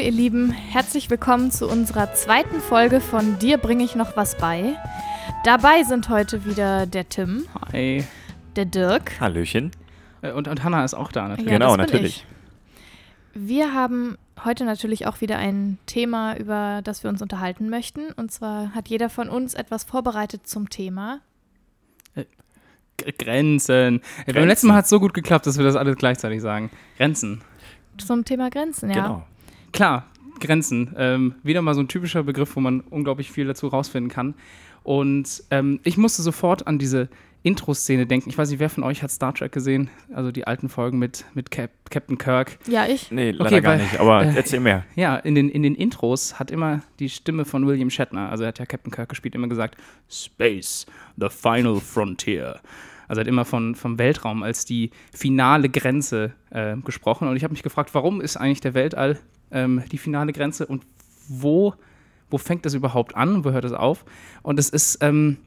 ihr Lieben, herzlich willkommen zu unserer zweiten Folge von Dir bringe ich noch was bei. Dabei sind heute wieder der Tim, Hi. der Dirk. Hallöchen. Äh, Und, und Hannah ist auch da natürlich. Ja, genau, das bin natürlich. Wir haben heute natürlich auch wieder ein Thema, über das wir uns unterhalten möchten. Und zwar hat jeder von uns etwas vorbereitet zum Thema. G- Grenzen. Ey, Beim Grenzen. letzten Mal hat es so gut geklappt, dass wir das alles gleichzeitig sagen. Grenzen. Zum Thema Grenzen, ja. Genau. Klar, Grenzen. Ähm, wieder mal so ein typischer Begriff, wo man unglaublich viel dazu rausfinden kann. Und ähm, ich musste sofort an diese Intro-Szene denken. Ich weiß nicht, wer von euch hat Star Trek gesehen? Also die alten Folgen mit, mit Cap Captain Kirk. Ja, ich. Nee, leider Okay, gar weil- nicht, aber äh, erzähl mehr. Ja, in den, in den Intros hat immer die Stimme von William Shatner, also er hat ja Captain Kirk gespielt, immer gesagt, Space, the final frontier. Also er hat immer von, vom Weltraum als die finale Grenze äh, gesprochen. Und ich habe mich gefragt, warum ist eigentlich der Weltall ähm, die finale Grenze und wo, wo fängt das überhaupt an, wo hört es auf? Und es ist, ähm,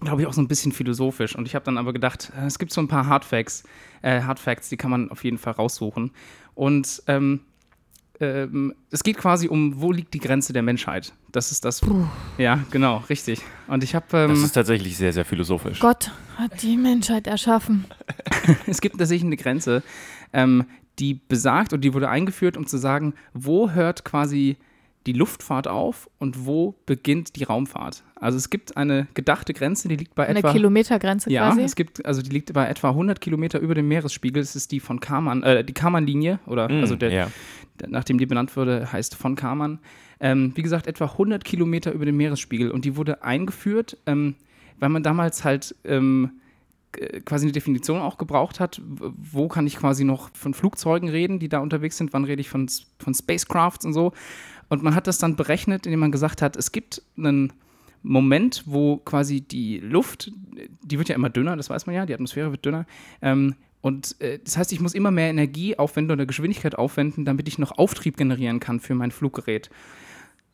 glaube ich, auch so ein bisschen philosophisch. Und ich habe dann aber gedacht, äh, es gibt so ein paar Hardfacts, äh, Hardfacts, die kann man auf jeden Fall raussuchen. Und ähm, ähm, es geht quasi um, wo liegt die Grenze der Menschheit? Das ist das. Ja, genau, richtig. Und ich habe, Das ähm, ist tatsächlich sehr, sehr philosophisch. Gott hat die Menschheit erschaffen. es gibt tatsächlich eine Grenze, ähm, die besagt und die wurde eingeführt, um zu sagen, wo hört quasi die Luftfahrt auf und wo beginnt die Raumfahrt. Also es gibt eine gedachte Grenze, die liegt bei Eine etwa Kilometergrenze Ja, quasi. es gibt, also die liegt bei etwa 100 Kilometer über dem Meeresspiegel. Das ist die von Karman, äh, die Karman-Linie, oder Mm, also der, ja. der- nachdem die benannt wurde, heißt von Karman. Ähm, wie gesagt, etwa 100 Kilometer über dem Meeresspiegel. Und die wurde eingeführt, ähm, weil man damals halt ähm, quasi eine Definition auch gebraucht hat. Wo kann ich quasi noch von Flugzeugen reden, die da unterwegs sind? Wann rede ich von, von Spacecrafts und so? Und man hat das dann berechnet, indem man gesagt hat, es gibt einen Moment, wo quasi die Luft, die wird ja immer dünner, das weiß man ja, die Atmosphäre wird dünner. Ähm, und äh, das heißt, ich muss immer mehr Energie aufwenden oder Geschwindigkeit aufwenden, damit ich noch Auftrieb generieren kann für mein Fluggerät.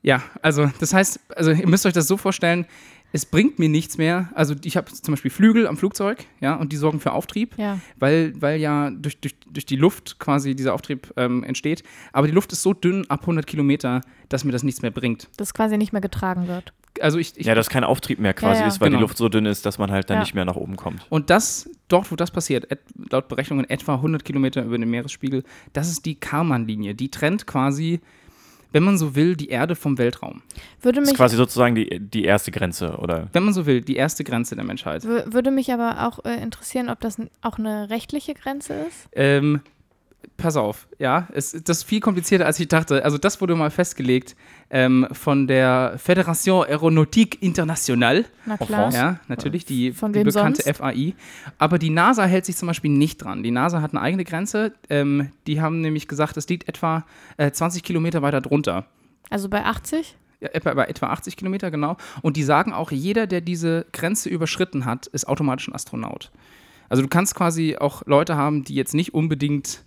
Ja, also das heißt, also ihr müsst euch das so vorstellen, es bringt mir nichts mehr. Also ich habe zum Beispiel Flügel am Flugzeug, ja, und die sorgen für Auftrieb ja. weil, weil ja durch, durch, durch die Luft quasi dieser Auftrieb ähm, entsteht. Aber die Luft ist so dünn ab 100 Kilometer, dass mir das nichts mehr bringt. Das quasi nicht mehr getragen wird. Also ich, ich ja, dass kein Auftrieb mehr quasi Ja, ja. ist, weil Genau. die Luft so dünn ist, dass man halt dann Ja. nicht mehr nach oben kommt. und das, dort wo das passiert, et, laut Berechnungen etwa 100 Kilometer über dem Meeresspiegel, das ist die Karman-Linie. Die trennt quasi, wenn man so will, die Erde vom Weltraum. Würde Das mich, ist quasi sozusagen die, die erste Grenze, oder? Wenn man so will, die erste Grenze der Menschheit. wür- würde mich aber auch äh, interessieren, ob das auch eine rechtliche Grenze ist. Ähm, pass auf, ja, es, das ist viel komplizierter, als ich dachte. Also das wurde mal festgelegt ähm, von der Fédération Aéronautique Internationale. Na klar. Ja, natürlich, die, Von die bekannte sonst? FAI. Aber die NASA hält sich zum Beispiel nicht dran. Die NASA hat eine eigene Grenze. Ähm, die haben nämlich gesagt, es liegt etwa äh, 20 Kilometer weiter drunter. Also bei 80? Ja, etwa, bei etwa 80 Kilometer, genau. Und die sagen auch, jeder, der diese Grenze überschritten hat, ist automatisch ein Astronaut. Also du kannst quasi auch Leute haben, die jetzt nicht unbedingt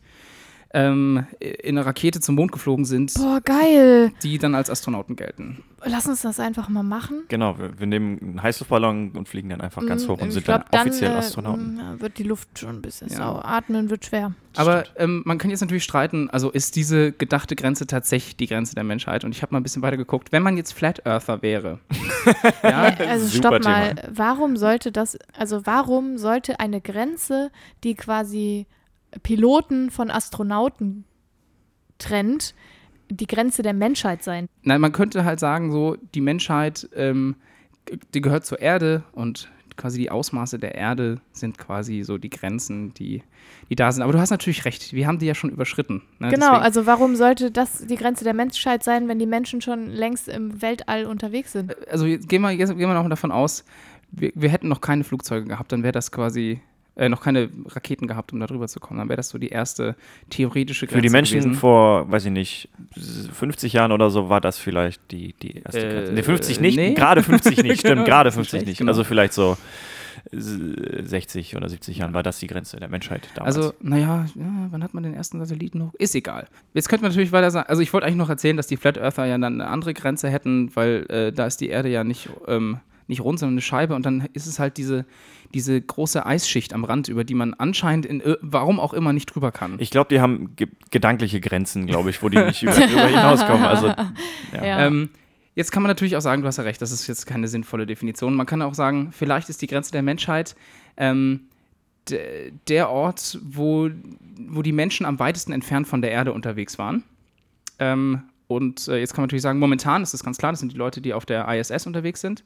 ähm, in einer Rakete zum Mond geflogen sind, Boah, geil. die dann als Astronauten gelten. Lass uns das einfach mal machen. Genau, wir, wir nehmen einen Heißluftballon und fliegen dann einfach ganz Mm, hoch und ich sind glaub, dann offiziell äh, Astronauten. ja, wird die Luft schon ein bisschen Ja. sau. Atmen wird schwer. Aber ähm, man kann jetzt natürlich streiten, also ist diese gedachte Grenze tatsächlich die Grenze der Menschheit? Und ich habe mal ein bisschen weiter geguckt. Wenn man jetzt Flat Earther wäre, ja, Äh, also super stopp mal. Warum sollte das, also warum sollte eine Grenze, die quasi Piloten von Astronauten trennt, die Grenze der Menschheit sein? nein, man könnte halt sagen, so, die Menschheit, ähm, die gehört zur Erde und quasi die Ausmaße der Erde sind quasi so die Grenzen, die, die da sind. Aber du hast natürlich recht, wir haben die ja schon überschritten. Ne? genau, Deswegen- also warum sollte das die Grenze der Menschheit sein, wenn die Menschen schon längst im Weltall unterwegs sind? also jetzt gehen wir, gehen wir noch davon aus, wir, wir hätten noch keine Flugzeuge gehabt, dann wäre das quasi äh, noch keine Raketen gehabt, um da drüber zu kommen. Dann wäre das so die erste theoretische Grenze Für die Menschen gewesen. vor, weiß ich nicht, 50 Jahren oder so war das vielleicht die, die erste Äh, Grenze. Nee, 50 nicht, nee. gerade 50 nicht, stimmt, gerade Das ist 50 schlecht, nicht. genau. Also vielleicht so äh, 60 oder 70 Jahren war das die Grenze der Menschheit damals. Also, naja, ja, wann hat man den ersten Satelliten hoch? Ist egal. Jetzt könnte man natürlich weiter sagen, also ich wollte eigentlich noch erzählen, dass die Flat Earther ja dann eine andere Grenze hätten, weil äh, da ist die Erde ja nicht, ähm, nicht rund, sondern eine Scheibe und dann ist es halt diese, diese große Eisschicht am Rand, über die man anscheinend in ir- warum auch immer nicht drüber kann. Ich glaube, die haben ge gedankliche Grenzen, glaube ich, wo die nicht über, über hinauskommen. Also, ja. Ja. Ähm, jetzt kann man natürlich auch sagen, du hast ja recht, das ist jetzt keine sinnvolle Definition. Man kann auch sagen, vielleicht ist die Grenze der Menschheit ähm, de- der Ort, wo, wo die Menschen am weitesten entfernt von der Erde unterwegs waren. Ähm, und äh, jetzt kann man natürlich sagen, momentan ist es ganz klar, das sind die Leute, die auf der ISS unterwegs sind.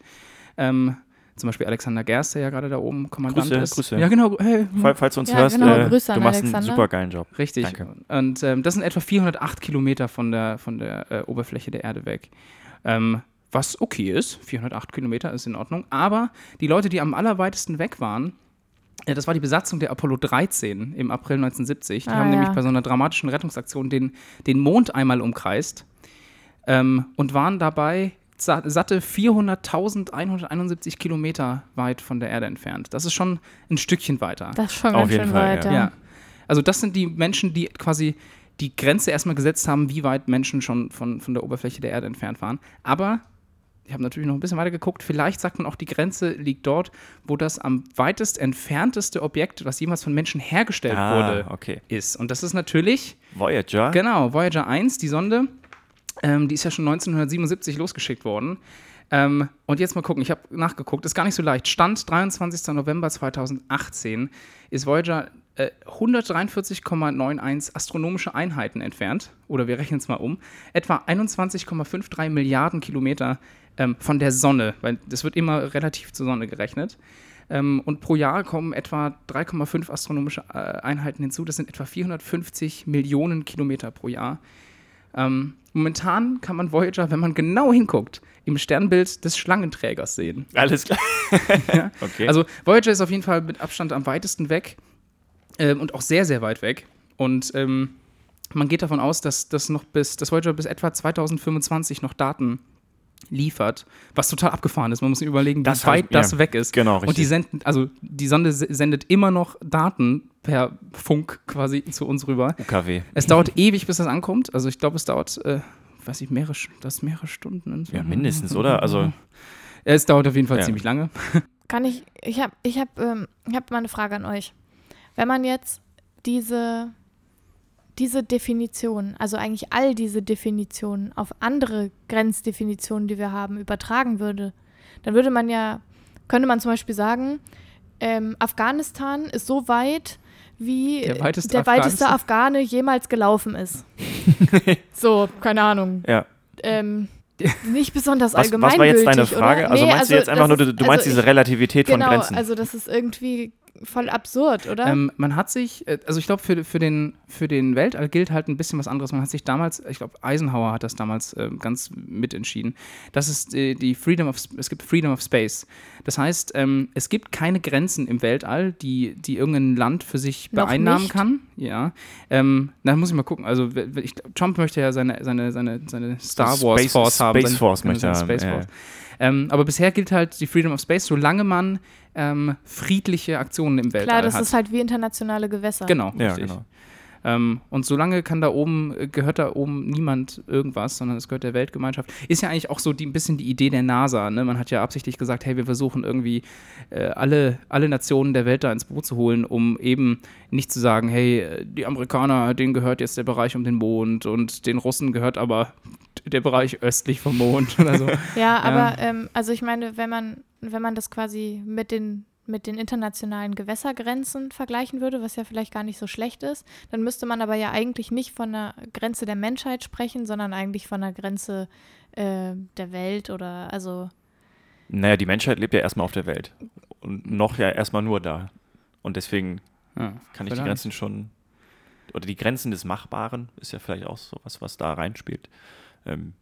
Ähm, zum Beispiel Alexander Gerst, der ja gerade da oben Kommandant Grüße, ist. Grüße. Ja, genau. Hey, Fall- Falls du uns Ja, hörst, genau, äh, Grüße du an machst einen Alexander. super geilen Job. Richtig. Danke. Und ähm, das sind etwa 408 Kilometer von der, von der äh, Oberfläche der Erde weg. Ähm, was okay ist, 408 Kilometer ist in Ordnung. Aber die Leute, die am allerweitesten weg waren, äh, das war die Besatzung der Apollo 13 im April 1970. Die Ah, haben ja. nämlich bei so einer dramatischen Rettungsaktion den, den Mond einmal umkreist ähm, und waren dabei satte 400.171 Kilometer weit von der Erde entfernt. Das ist schon ein Stückchen weiter. Das ist schon Auf ganz jeden schön Fall, weit, ja. ja. Ja. Also das sind die Menschen, die quasi die Grenze erstmal gesetzt haben, wie weit Menschen schon von, von der Oberfläche der Erde entfernt waren. Aber ich habe natürlich noch ein bisschen weiter geguckt. Vielleicht sagt man auch, die Grenze liegt dort, wo das am weitest entfernteste Objekt, was jemals von Menschen hergestellt Ah, wurde, okay. ist. Und das ist natürlich, Voyager. genau, Voyager 1, die Sonde. Ähm, die ist ja schon 1977 losgeschickt worden. Ähm, und jetzt mal gucken, ich habe nachgeguckt, ist gar nicht so leicht. Stand 23. November 2018 ist Voyager äh, 143,91 astronomische Einheiten entfernt, oder wir rechnen es mal um, etwa 21,53 Milliarden Kilometer ähm, von der Sonne, weil das wird immer relativ zur Sonne gerechnet. Ähm, und pro Jahr kommen etwa 3,5 astronomische äh, Einheiten hinzu. Das sind etwa 450 Millionen Kilometer pro Jahr. Ähm, momentan kann man Voyager, wenn man genau hinguckt, im Sternbild des Schlangenträgers sehen. Alles klar. okay. Also Voyager ist auf jeden Fall mit Abstand am weitesten weg ähm, und auch sehr, sehr weit weg. Und ähm, man geht davon aus, dass das noch bis, dass Voyager bis etwa 2025 noch Daten liefert, was total abgefahren ist. Man muss sich überlegen, Das wie weit ich- ja, das weg ist. genau, Und die richtig. senden, also die Sonde se- sendet immer noch Daten per Funk quasi zu uns rüber. UKW. Es dauert ewig, bis das ankommt. Also ich glaube, es dauert, äh, weiß ich, mehrere, das mehrere Stunden. Ja, mindestens, oder? Also, Es dauert auf jeden Fall Ja. ziemlich lange. Kann ich, ich habe ich hab, ähm, ich hab mal eine Frage an euch. Wenn man jetzt diese, diese Definition, also eigentlich all diese Definitionen auf andere Grenzdefinitionen, die wir haben, übertragen würde, dann würde man ja, könnte man zum Beispiel sagen, ähm, Afghanistan ist so weit, wie Der weiteste der weiteste? Afghane jemals gelaufen ist. so, keine Ahnung. ja. Ähm, nicht besonders Was, allgemeingültig. was war jetzt deine Frage? Also Nee, meinst du jetzt einfach nur, du, ist- du meinst also diese Relativität genau, von Grenzen? also das ist irgendwie voll absurd, oder? Ähm, man hat sich, äh, also ich glaube, für, für, den, für den Weltall gilt halt ein bisschen was anderes. Man hat sich damals, ich glaube, Eisenhower hat das damals äh, ganz mitentschieden. Das ist äh, die Freedom of, es gibt Freedom of Space. Das heißt, ähm, es gibt keine Grenzen im Weltall, die, die irgendein Land für sich Noch beeinnahmen nicht? kann. Ja. Ähm, da muss ich mal gucken. Also ich, Trump möchte ja seine, seine, seine, seine Star Wars Space- Force haben. Space Force seine- möchte er haben, Space ja, Force. Ähm, aber bisher gilt halt die Freedom of Space, solange man ähm, friedliche Aktionen im Weltall Klar, das hat. ist halt wie internationale Gewässer. Genau, Ja, richtig. genau. Ähm, und solange kann da oben, äh, gehört da oben niemand irgendwas, sondern es gehört der Weltgemeinschaft. Ist ja eigentlich auch so die, ein bisschen die Idee der NASA. Ne? Man hat ja absichtlich gesagt, hey, wir versuchen irgendwie äh, alle, alle Nationen der Welt da ins Boot zu holen, um eben nicht zu sagen, hey, die Amerikaner, denen gehört jetzt der Bereich um den Mond und den Russen gehört aber der Bereich östlich vom Mond oder so. Ja, aber ähm, also ich meine, wenn man, wenn man das quasi mit den, mit den internationalen Gewässergrenzen vergleichen würde, was ja vielleicht gar nicht so schlecht ist, dann müsste man aber ja eigentlich nicht von einer Grenze der Menschheit sprechen, sondern eigentlich von einer Grenze äh, der Welt oder also Naja, die Menschheit lebt ja erstmal auf der Welt. Und noch ja erstmal nur da. Und deswegen Ja, kann ich die. Grenzen schon. Oder die Grenzen des Machbaren ist ja vielleicht auch so was, was da reinspielt. Ähm, Hm.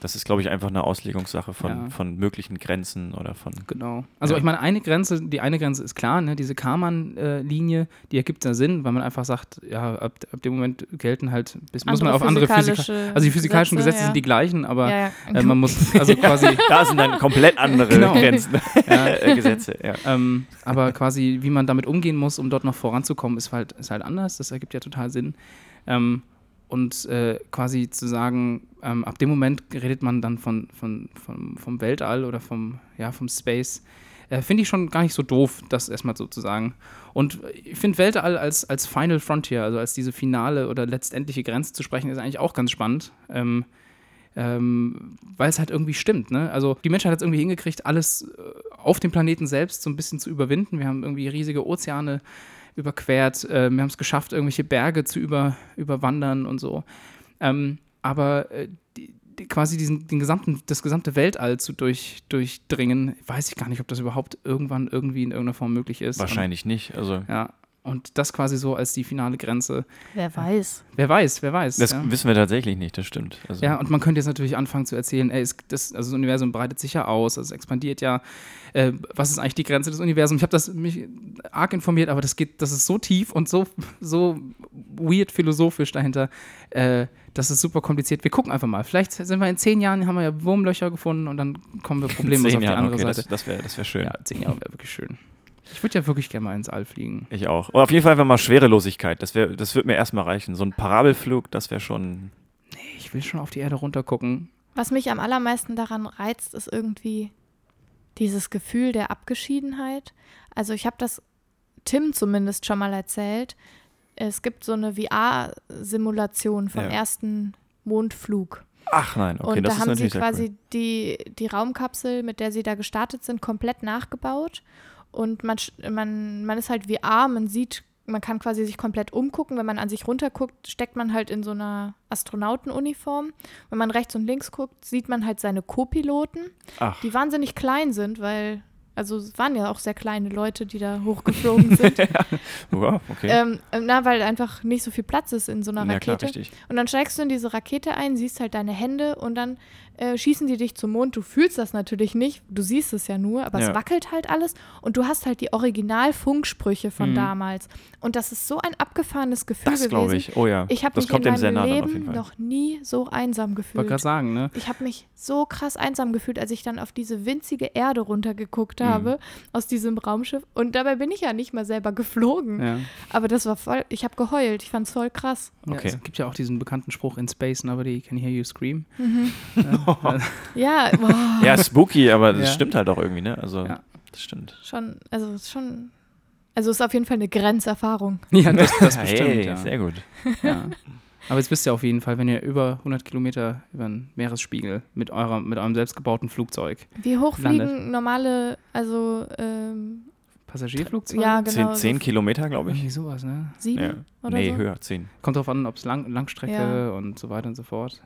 Das ist, glaube ich, einfach eine Auslegungssache von, Ja. von möglichen Grenzen oder von. Genau. Also Ja. ich meine, eine Grenze, die eine Grenze ist klar, ne, diese Karman-Linie, die ergibt da Sinn, weil man einfach sagt, ja, ab, ab dem Moment gelten halt, bis, muss man auf andere Physik physikalische Also die physikalischen Gesetze, ja. sind die gleichen, aber ja, ja. äh, man muss also quasi, Da sind dann komplett andere Genau. Grenzen, äh, Gesetze. Ja. ähm, aber quasi, wie man damit umgehen muss, um dort noch voranzukommen, ist halt, ist halt anders. Das ergibt ja total Sinn. Ähm, und äh, quasi zu sagen, ähm, ab dem Moment redet man dann von, von, von, vom Weltall oder vom, ja, vom Space. Äh, finde ich schon gar nicht so doof, das erstmal so zu sagen. Und ich finde Weltall als, als Final Frontier, also als diese finale oder letztendliche Grenze zu sprechen, ist eigentlich auch ganz spannend. Ähm, ähm, weil es halt irgendwie stimmt. Ne? Also die Menschheit hat es irgendwie hingekriegt, alles äh, auf dem Planeten selbst so ein bisschen zu überwinden. Wir haben irgendwie riesige Ozeane überquert, äh, wir haben es geschafft, irgendwelche Berge zu über, überwandern und so. Ähm, aber äh, die, die, quasi diesen, den gesamten, das gesamte Weltall zu durch, durchdringen, weiß ich gar nicht, ob das überhaupt irgendwann irgendwie in irgendeiner Form möglich ist. Wahrscheinlich und, nicht. Also ja, und das quasi so als die finale Grenze. Wer weiß. Wer weiß, wer weiß. Das ja. wissen wir tatsächlich nicht, das stimmt. Also ja, und man könnte jetzt natürlich anfangen zu erzählen, ey, ist das, also das Universum breitet sich ja aus, also es expandiert ja. Äh, was ist eigentlich die Grenze des Universums? Ich habe das mich arg informiert, aber das geht, das ist so tief und so, so weird philosophisch dahinter. Äh, das ist super kompliziert. Wir gucken einfach mal. Vielleicht sind wir in zehn Jahren, haben wir ja Wurmlöcher gefunden und dann kommen wir problemlos auf die andere okay, Seite. Das, das wäre das wär schön. Ja, zehn Jahre wäre wirklich schön. Ich würde ja wirklich gerne mal ins All fliegen. Ich auch. Und auf jeden Fall einfach mal Schwerelosigkeit. Das, wär, das wird mir erstmal reichen. So ein Parabelflug, das wäre schon. Nee, ich will schon auf die Erde runtergucken. Was mich am allermeisten daran reizt, ist irgendwie dieses Gefühl der Abgeschiedenheit. Also ich habe das Tim zumindest schon mal erzählt. Es gibt so eine VR-Simulation vom Ja. ersten Mondflug. Ach nein, okay, und das da ist haben sie quasi cool. die, die Raumkapsel, mit der sie da gestartet sind, komplett nachgebaut. Und man, man, man ist halt VR, man sieht, man kann quasi sich komplett umgucken. Wenn man an sich runterguckt, steckt man halt in so einer Astronautenuniform. Wenn man rechts und links guckt, sieht man halt seine Co-Piloten, die wahnsinnig klein sind, weil, also es waren ja auch sehr kleine Leute, die da hochgeflogen sind. wow, okay. ähm, na, weil einfach nicht so viel Platz ist in so einer ja, klar, Rakete. richtig. Und dann steigst du in diese Rakete ein, siehst halt deine Hände und dann äh, schießen die dich zum Mond. Du fühlst das natürlich nicht, du siehst es ja nur, aber Ja. es wackelt halt alles und du hast halt die Original-Funksprüche von Mhm. damals. Und das ist so ein abgefahrenes Gefühl Das gewesen. glaube ich. Oh ja. Ich habe das mich kommt in meinem Leben Fall. noch nie so einsam Wollte gefühlt. gerade sagen, ne? Ich habe mich so krass einsam gefühlt, als ich dann auf diese winzige Erde runtergeguckt Mhm. habe aus diesem Raumschiff. Und dabei bin ich ja nicht mal selber geflogen. Ja. Aber das war voll, ich habe geheult. Ich fand es voll krass. Ja, Okay. Es gibt ja auch diesen bekannten Spruch in Space, nobody can hear you scream. Mhm. Ja, Ja, boah. Ja, spooky, aber das Ja. stimmt halt auch irgendwie, ne? Also, Ja. das stimmt. Schon, also es ist schon, also es ist auf jeden Fall eine Grenzerfahrung. ja das, das bestimmt. hey, ja. sehr gut. Ja. Aber jetzt wisst ihr auf jeden Fall, wenn ihr über 100 Kilometer über den Meeresspiegel mit, eurer, mit eurem selbstgebauten Flugzeug, Wie hoch Landet. fliegen normale, also ähm, Passagierflugzeug? ja genau, Zehn, zehn Kilometer, glaube ich. Irgendwie sowas, ne? sieben Ja. oder Nee, so? höher, zehn. Kommt drauf an, ob es Lang Langstrecke Ja. und so weiter und so fort.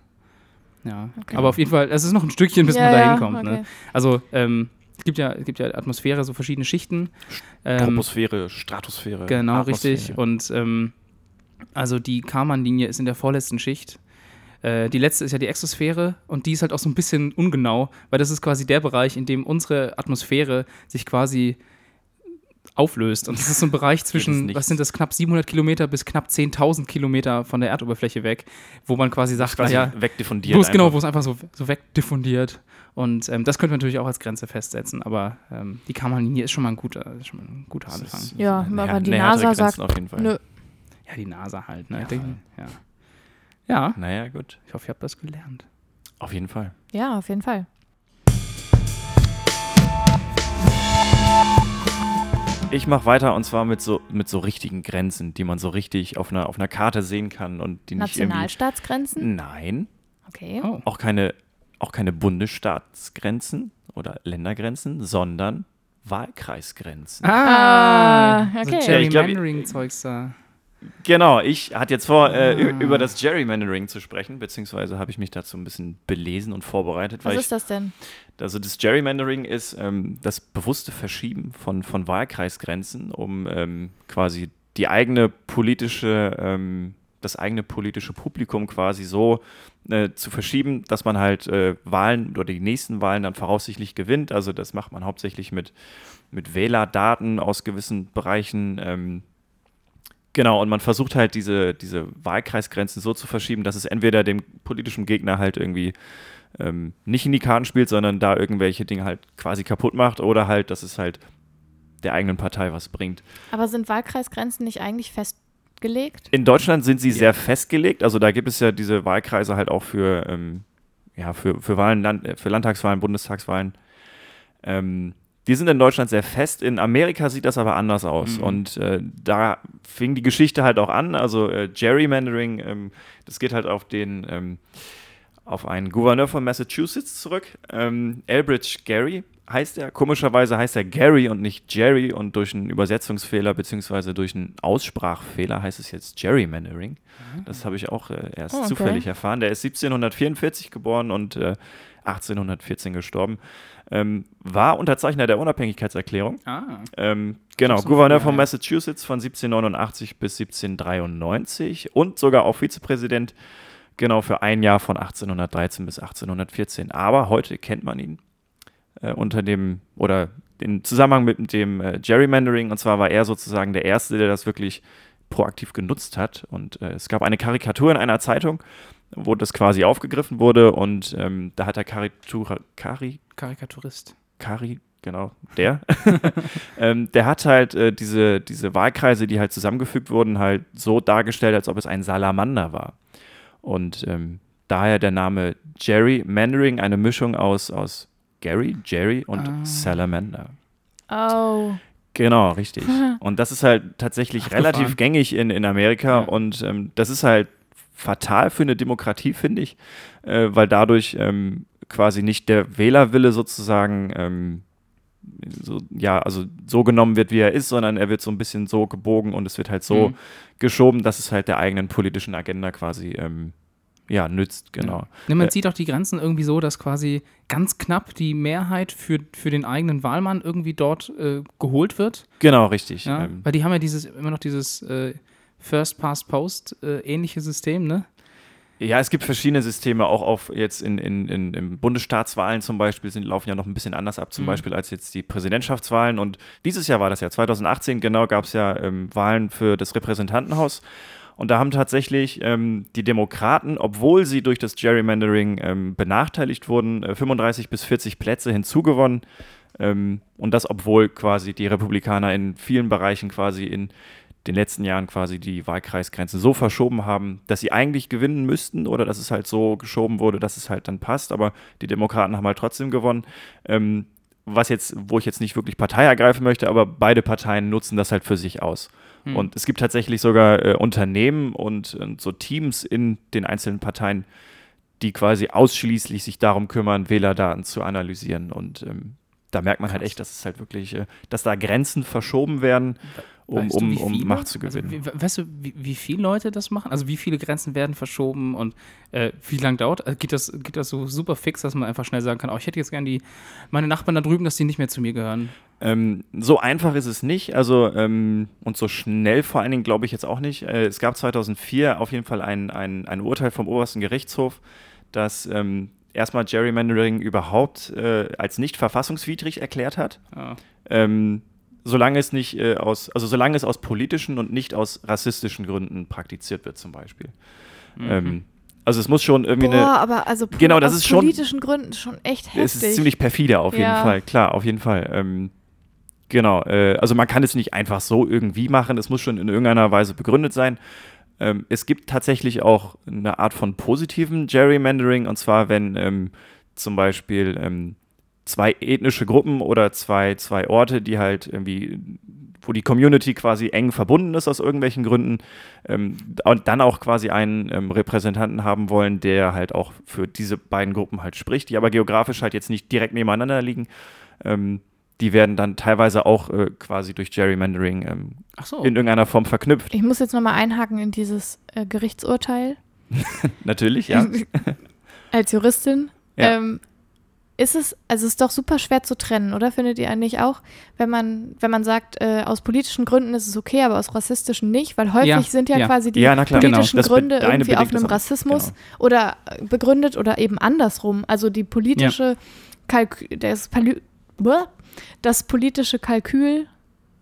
Ja. Okay. Aber auf jeden Fall, es ist noch ein Stückchen, bis ja, man da ja, hinkommt. okay. Ne? Also, ähm, es gibt ja, es gibt ja Atmosphäre, so verschiedene Schichten. Ähm, Troposphäre, Stratosphäre. Genau, Atmosphäre. richtig. Und ähm, also die Karman-Linie ist in der vorletzten Schicht. Äh, die letzte ist ja die Exosphäre und die ist halt auch so ein bisschen ungenau, weil das ist quasi der Bereich, in dem unsere Atmosphäre sich quasi auflöst. Und das ist so ein Bereich zwischen, was sind das, knapp 700 Kilometer bis knapp 10.000 Kilometer von der Erdoberfläche weg, wo man quasi sagt, Quasi naja, wegdiffundiert. wo es genau, einfach. wo es einfach so, so wegdiffundiert. Und ähm, das könnte man natürlich auch als Grenze festsetzen, aber ähm, die Karman-Linie ist schon mal ein guter, schon mal ein guter Anfang. ist Ja, aber die NASA Grenzen sagt, auf jeden Fall. Nö, Ja, die NASA halt, ne? Ja. Ja. ja. ja, Naja, gut. ich hoffe, ihr habt das gelernt. Auf jeden Fall. ja, auf jeden Fall. Ich mache weiter und zwar mit so, mit so richtigen Grenzen, die man so richtig auf einer, auf einer Karte sehen kann und die nicht irgendwie. Nationalstaatsgrenzen? Nein, Okay. Oh. auch keine, auch keine Bundesstaatsgrenzen oder Ländergrenzen, sondern Wahlkreisgrenzen. Ah, okay. So Ja, ich glaub, Gerrymandering-Zeugs da. Genau, ich hatte jetzt vor, äh, Ah. über das Gerrymandering zu sprechen, beziehungsweise habe ich mich dazu ein bisschen belesen und vorbereitet, Was ist ich, das denn? also das Gerrymandering ist ähm, das bewusste Verschieben von, von Wahlkreisgrenzen, um ähm, quasi die eigene politische, ähm, das eigene politische Publikum quasi so äh, zu verschieben, dass man halt äh, Wahlen oder die nächsten Wahlen dann voraussichtlich gewinnt. Also das macht man hauptsächlich mit, mit Wählerdaten aus gewissen Bereichen. Genau, und man versucht halt diese, diese Wahlkreisgrenzen so zu verschieben, dass es entweder dem politischen Gegner halt irgendwie ähm, nicht in die Karten spielt, sondern da irgendwelche Dinge halt quasi kaputt macht oder halt, dass es halt der eigenen Partei was bringt. Aber sind Wahlkreisgrenzen nicht eigentlich festgelegt? In Deutschland sind sie sehr festgelegt. Also da gibt es ja diese Wahlkreise halt auch für, ähm, ja, für, für Wahlen, Land, äh, für Landtagswahlen, Bundestagswahlen. Ähm, die sind in Deutschland sehr fest. In Amerika sieht das aber anders aus. Mhm. Und äh, da fing die Geschichte halt auch an. Also äh, Gerrymandering, ähm, das geht halt auf den ähm, auf einen Gouverneur von Massachusetts zurück. Ähm, Elbridge Gary heißt er. Komischerweise heißt er Gary und nicht Jerry. Und durch einen Übersetzungsfehler beziehungsweise durch einen Aussprachfehler heißt es jetzt Gerrymandering. Das habe ich auch äh, erst Oh, okay. zufällig erfahren. Der ist 1744 geboren und äh, 1814 gestorben. Ähm, war Unterzeichner der Unabhängigkeitserklärung. Ah. Ähm, genau, Gouverneur von. Massachusetts von 1789 bis 1793 und sogar auch Vizepräsident, genau, für ein Jahr von 1813 bis 1814. Aber heute kennt man ihn äh, unter dem, oder in Zusammenhang mit dem äh, Gerrymandering, und zwar war er sozusagen der Erste, der das wirklich proaktiv genutzt hat. Und äh, es gab eine Karikatur in einer Zeitung, wo das quasi aufgegriffen wurde und ähm, da hat der Karikatur, Kari, Karikaturist. Kari, genau, der, ähm, der hat halt äh, diese, diese Wahlkreise, die halt zusammengefügt wurden, halt so dargestellt, als ob es ein Salamander war. Und ähm, daher der Name Jerry Mandering, eine Mischung aus, aus Gary, Jerry und Ah. Salamander. Oh. Genau, richtig. Und das ist halt tatsächlich Abgefahren. relativ gängig in, in Amerika Ja. und ähm, das ist halt fatal für eine Demokratie, finde ich, äh, weil dadurch ähm, quasi nicht der Wählerwille sozusagen ähm, so, ja, also so genommen wird, wie er ist, sondern er wird so ein bisschen so gebogen und es wird halt so Mhm. geschoben, dass es halt der eigenen politischen Agenda quasi ähm, ja, nützt, genau. Ne, man Äh, sieht auch die Grenzen irgendwie so, dass quasi ganz knapp die Mehrheit für, für den eigenen Wahlmann irgendwie dort äh, geholt wird. Genau, richtig. Ja? Ähm, Weil die haben ja dieses immer noch dieses äh, First Past Post äh, ähnliche System, ne? Ja, es gibt verschiedene Systeme, auch auf jetzt in, in, in, in Bundesstaatswahlen zum Beispiel, sind, laufen ja noch ein bisschen anders ab, zum Mhm. Beispiel als jetzt die Präsidentschaftswahlen. Und dieses Jahr war das ja, 2018 genau, gab es ja ähm, Wahlen für das Repräsentantenhaus. Und da haben tatsächlich ähm, die Demokraten, obwohl sie durch das Gerrymandering ähm, benachteiligt wurden, äh, 35 bis 40 Plätze hinzugewonnen. Ähm, und das, obwohl quasi die Republikaner in vielen Bereichen quasi in den letzten Jahren quasi die Wahlkreisgrenzen so verschoben haben, dass sie eigentlich gewinnen müssten oder dass es halt so geschoben wurde, dass es halt dann passt. Aber die Demokraten haben halt trotzdem gewonnen. Ähm, was jetzt, wo ich jetzt nicht wirklich Partei ergreifen möchte, aber beide Parteien nutzen das halt für sich aus. Hm. Und es gibt tatsächlich sogar äh, Unternehmen und, und so Teams in den einzelnen Parteien, die quasi ausschließlich sich darum kümmern, Wählerdaten zu analysieren. Und ähm, da merkt man halt echt, dass es halt wirklich, äh, dass da Grenzen verschoben werden, um, Weißt du, um, um? Macht zu gewinnen. Also, wie, weißt du, wie, wie viele Leute das machen? Also wie viele Grenzen werden verschoben und äh, wie lange dauert? Also, geht, das, geht das so super fix, dass man einfach schnell sagen kann, oh, ich hätte jetzt gern die, meine Nachbarn da drüben, dass die nicht mehr zu mir gehören. Ähm, so einfach ist es nicht, also ähm, und so schnell vor allen Dingen glaube ich jetzt auch nicht. Äh, es gab 2004 auf jeden Fall ein, ein, ein Urteil vom obersten Gerichtshof, das ähm, erstmal Gerrymandering überhaupt äh, als nicht verfassungswidrig erklärt hat. Ja. Ähm, solange es nicht äh, aus, also solange es aus politischen und nicht aus rassistischen Gründen praktiziert wird, zum Beispiel. Mhm. Ähm, also es muss schon irgendwie Boah, eine, aber also po- Genau, das aus ist schon- politischen Gründen schon echt heftig. es ist ziemlich perfide auf jeden Ja. Fall, klar, auf jeden Fall. Ähm, genau, äh, also man kann es nicht einfach so irgendwie machen, es muss schon in irgendeiner Weise begründet sein. Ähm, es gibt tatsächlich auch eine Art von positivem Gerrymandering, und zwar wenn ähm, zum Beispiel ähm, zwei ethnische Gruppen oder zwei, zwei Orte, die halt irgendwie, wo die Community quasi eng verbunden ist aus irgendwelchen Gründen, ähm, und dann auch quasi einen ähm, Repräsentanten haben wollen, der halt auch für diese beiden Gruppen halt spricht, die aber geografisch halt jetzt nicht direkt nebeneinander liegen. Ähm, die werden dann teilweise auch äh, quasi durch Gerrymandering ähm, Ach so. in irgendeiner Form verknüpft. ich muss jetzt nochmal einhaken in dieses äh, Gerichtsurteil Natürlich, ja. als Juristin. Ja. Ähm, ist es, also es ist doch super schwer zu trennen, oder? Findet ihr eigentlich auch, wenn man, wenn man sagt, äh, aus politischen Gründen ist es okay, aber aus rassistischen nicht, weil häufig Ja, sind ja, ja. quasi die Ja, politischen Genau. Gründe irgendwie auf einem. Rassismus Genau. oder äh, begründet oder eben andersrum. Also die politische Kalkül, das, Palü Bäh. Das politische Kalkül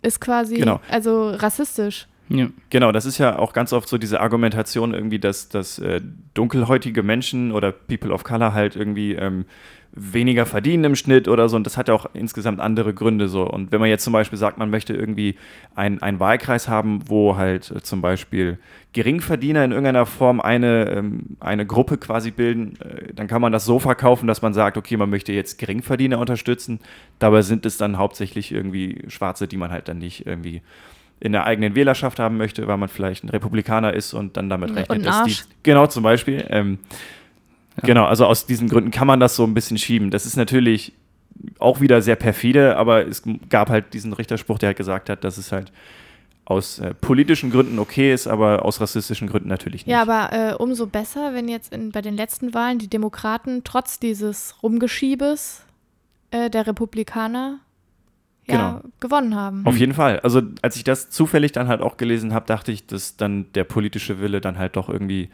ist quasi Genau. also rassistisch. ja. Genau, das ist ja auch ganz oft so diese Argumentation irgendwie, dass, dass äh, dunkelhäutige Menschen oder People of Color halt irgendwie ähm, weniger verdienen im Schnitt oder so. Und das hat ja auch insgesamt andere Gründe so. Und wenn man jetzt zum Beispiel sagt, man möchte irgendwie ein, einen Wahlkreis haben, wo halt äh, zum Beispiel Geringverdiener in irgendeiner Form eine, ähm, eine Gruppe quasi bilden, äh, dann kann man das so verkaufen, dass man sagt, okay, man möchte jetzt Geringverdiener unterstützen. Dabei sind es dann hauptsächlich irgendwie Schwarze, die man halt dann nicht irgendwie in der eigenen Wählerschaft haben möchte, weil man vielleicht ein Republikaner ist und dann damit rechnet, dass die. Genau, zum Beispiel. Ähm, ja. Genau, also aus diesen Gründen kann man das so ein bisschen schieben. Das ist natürlich auch wieder sehr perfide, aber es gab halt diesen Richterspruch, der halt gesagt hat, dass es halt aus äh, politischen Gründen okay ist, aber aus rassistischen Gründen natürlich nicht. Ja, aber äh, umso besser, wenn jetzt in, bei den letzten Wahlen die Demokraten trotz dieses Rumgeschiebes äh, der Republikaner ja, genau. gewonnen haben. Auf jeden Fall. Also als ich das zufällig dann halt auch gelesen habe, dachte ich, dass dann der politische Wille dann halt doch irgendwie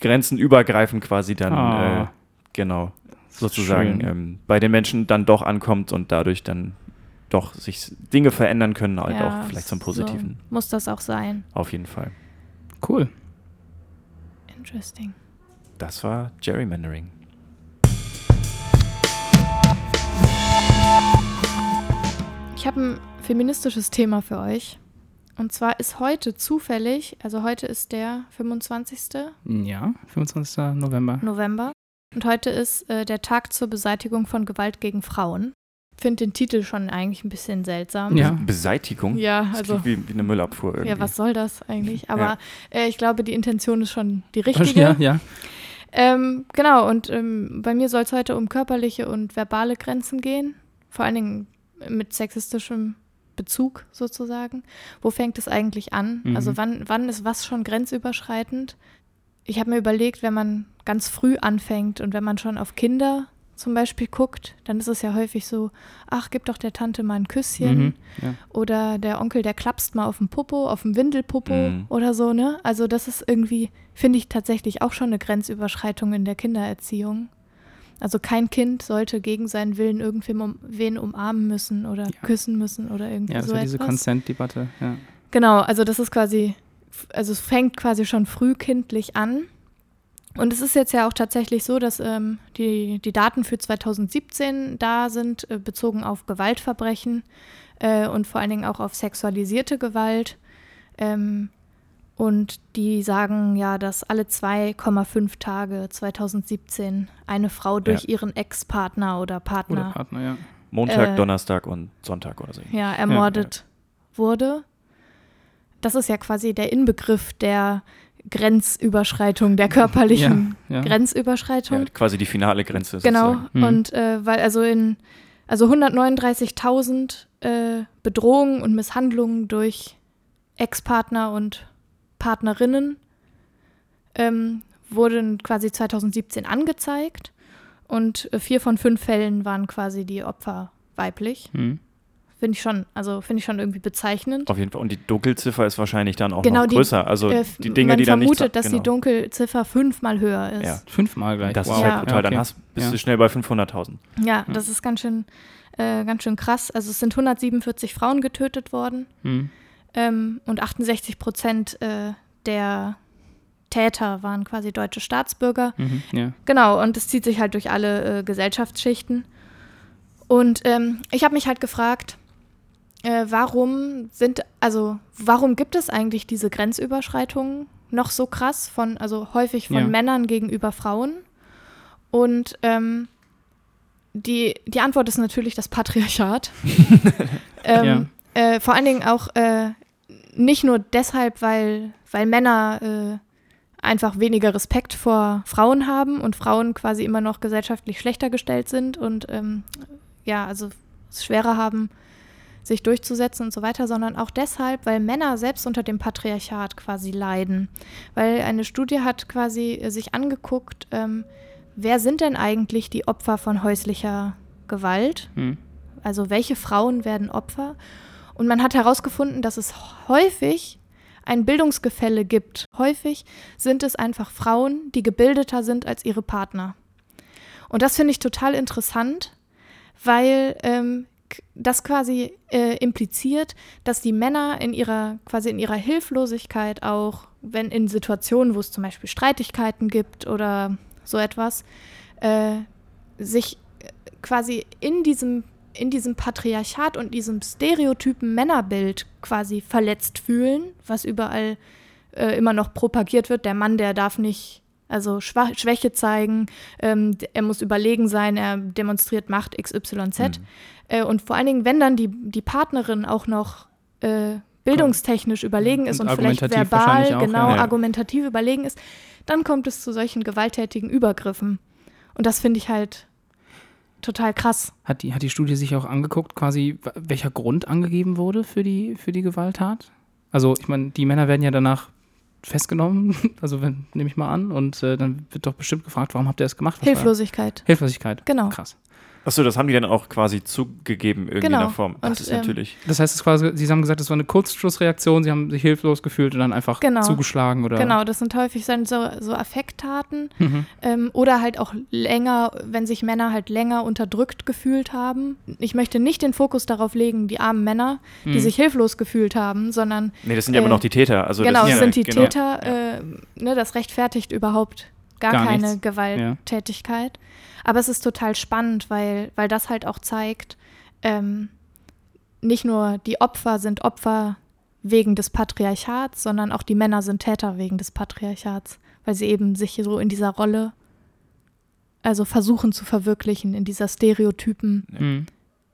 grenzenübergreifend quasi dann, oh. äh, genau, sozusagen ähm, bei den Menschen dann doch ankommt und dadurch dann doch sich Dinge verändern können, halt ja, auch vielleicht zum Positiven. So muss das auch sein. Auf jeden Fall. Cool. Interesting. Das war Gerrymandering. Ich habe ein feministisches Thema für euch. Und zwar ist heute zufällig, also heute ist der 25. Ja, 25. November. November. Und heute ist äh, der Tag zur Beseitigung von Gewalt gegen Frauen. Ich finde den Titel schon eigentlich ein bisschen seltsam. Ja. Beseitigung? Ja, also. Wie, wie, eine Müllabfuhr irgendwie. Ja, was soll das eigentlich? Aber ja. äh, ich glaube, die Intention ist schon die richtige. Ja, ja. Ähm, genau, und ähm, bei mir soll es heute um körperliche und verbale Grenzen gehen. Vor allen Dingen mit sexistischem Bezug sozusagen. Wo fängt es eigentlich an? Mhm. Also wann, wann ist was schon grenzüberschreitend? Ich habe mir überlegt, wenn man ganz früh anfängt und wenn man schon auf Kinder zum Beispiel guckt, dann ist es ja häufig so, ach, gib doch der Tante mal ein Küsschen. Mhm, ja. Oder der Onkel, der klapst mal auf dem Popo, auf dem Windelpopo mhm. oder so, ne? Also das ist irgendwie, finde ich tatsächlich auch schon eine Grenzüberschreitung in der Kindererziehung. Also kein Kind sollte gegen seinen Willen irgendwem um, wen umarmen müssen oder ja. küssen müssen oder irgendwie ja, so ja diese Consent-Debatte, ja. Genau, also das ist quasi, also es fängt quasi schon frühkindlich an. Und es ist jetzt ja auch tatsächlich so, dass ähm, die, die Daten für 2017 da sind, äh, bezogen auf Gewaltverbrechen äh, und vor allen Dingen auch auf sexualisierte Gewalt. Ähm, und die sagen ja, dass alle 2,5 Tage 2017 eine Frau durch ja. ihren Ex-Partner oder Partner, oder Partner ja. Montag, äh, Donnerstag und Sonntag oder so. Ja, ermordet ja. wurde. Das ist ja quasi der Inbegriff der Grenzüberschreitung, der körperlichen Grenzüberschreitung. quasi die finale Grenze. Genau. Mhm. Und äh, weil also in also 139.000 äh, Bedrohungen und Misshandlungen durch Ex-Partner und Partnerinnen ähm, wurden quasi 2017 angezeigt und äh, vier von fünf Fällen waren quasi die Opfer weiblich. Mhm. Finde ich schon, also finde ich schon irgendwie bezeichnend. Auf jeden Fall. Und die Dunkelziffer ist wahrscheinlich dann auch genau noch größer. Also äh, die Dinge, man die dann nicht. Man vermutet, dass genau. die Dunkelziffer fünfmal höher ist. Ja. Fünfmal gleich. Das wow. ist halt brutal. Ja, okay. Dann hast, bist ja. du schnell bei 500.000. Ja, das ist ganz schön, äh, ganz schön krass. Also es sind 147 Frauen getötet worden. Mhm. Ähm, und 68 Prozent äh, der Täter waren quasi deutsche Staatsbürger. Mhm, ja. Genau, und es zieht sich halt durch alle äh, Gesellschaftsschichten. Und ähm, ich habe mich halt gefragt, äh, warum sind, also warum gibt es eigentlich diese Grenzüberschreitungen noch so krass von, also häufig von ja. Männern gegenüber Frauen? Und ähm, die, die Antwort ist natürlich das Patriarchat. ähm, ja. Äh, vor allen Dingen auch äh, nicht nur deshalb, weil, weil Männer äh, einfach weniger Respekt vor Frauen haben und Frauen quasi immer noch gesellschaftlich schlechter gestellt sind und ähm, ja, also es schwerer haben, sich durchzusetzen und so weiter, sondern auch deshalb, weil Männer selbst unter dem Patriarchat quasi leiden. Weil eine Studie hat quasi äh, sich angeguckt, ähm, wer sind denn eigentlich die Opfer von häuslicher Gewalt? Hm. Also welche Frauen werden Opfer? Und man hat herausgefunden, dass es häufig ein Bildungsgefälle gibt. Häufig sind es einfach Frauen, die gebildeter sind als ihre Partner. Und das finde ich total interessant, weil ähm, das quasi äh, impliziert, dass die Männer in ihrer quasi in ihrer Hilflosigkeit auch, wenn in Situationen, wo es zum Beispiel Streitigkeiten gibt oder so etwas, äh, sich äh, quasi in diesem, in diesem Patriarchat und diesem stereotypen Männerbild quasi verletzt fühlen, was überall äh, immer noch propagiert wird. Der Mann, der darf nicht also Schwach Schwäche zeigen, ähm, er muss überlegen sein, er demonstriert Macht XYZ. Mhm. Äh, und vor allen Dingen, wenn dann die, die Partnerin auch noch äh, bildungstechnisch überlegen ist und, und vielleicht verbal, auch, genau, ja. argumentativ überlegen ist, dann kommt es zu solchen gewalttätigen Übergriffen. Und das finde ich halt total krass. Hat die, hat die Studie sich auch angeguckt, quasi, welcher Grund angegeben wurde für die, für die Gewalttat? Also, ich meine, die Männer werden ja danach festgenommen, also wenn, nehme ich mal an, und äh, dann wird doch bestimmt gefragt, warum habt ihr das gemacht? Was Hilflosigkeit. Hilflosigkeit. Genau. Krass. Achso, das haben die dann auch quasi zugegeben in irgendeiner genau. Form. Das und, ist ähm, natürlich. Das heißt, es quasi, Sie haben gesagt, es war eine Kurzschlussreaktion, Sie haben sich hilflos gefühlt und dann einfach genau. zugeschlagen oder. Genau, das sind häufig so, so Affekttaten mhm. ähm, oder halt auch länger, wenn sich Männer halt länger unterdrückt gefühlt haben. Ich möchte nicht den Fokus darauf legen, die armen Männer, die mhm. sich hilflos gefühlt haben, sondern. Nee, das sind ja äh, immer noch die Täter. Also genau, das, das sind die genau. Täter. Äh, ne, das rechtfertigt überhaupt gar, gar keine nichts. Gewalttätigkeit. Ja. Aber es ist total spannend, weil, weil das halt auch zeigt, ähm, nicht nur die Opfer sind Opfer wegen des Patriarchats, sondern auch die Männer sind Täter wegen des Patriarchats, weil sie eben sich so in dieser Rolle, also versuchen zu verwirklichen, in dieser stereotypen mhm.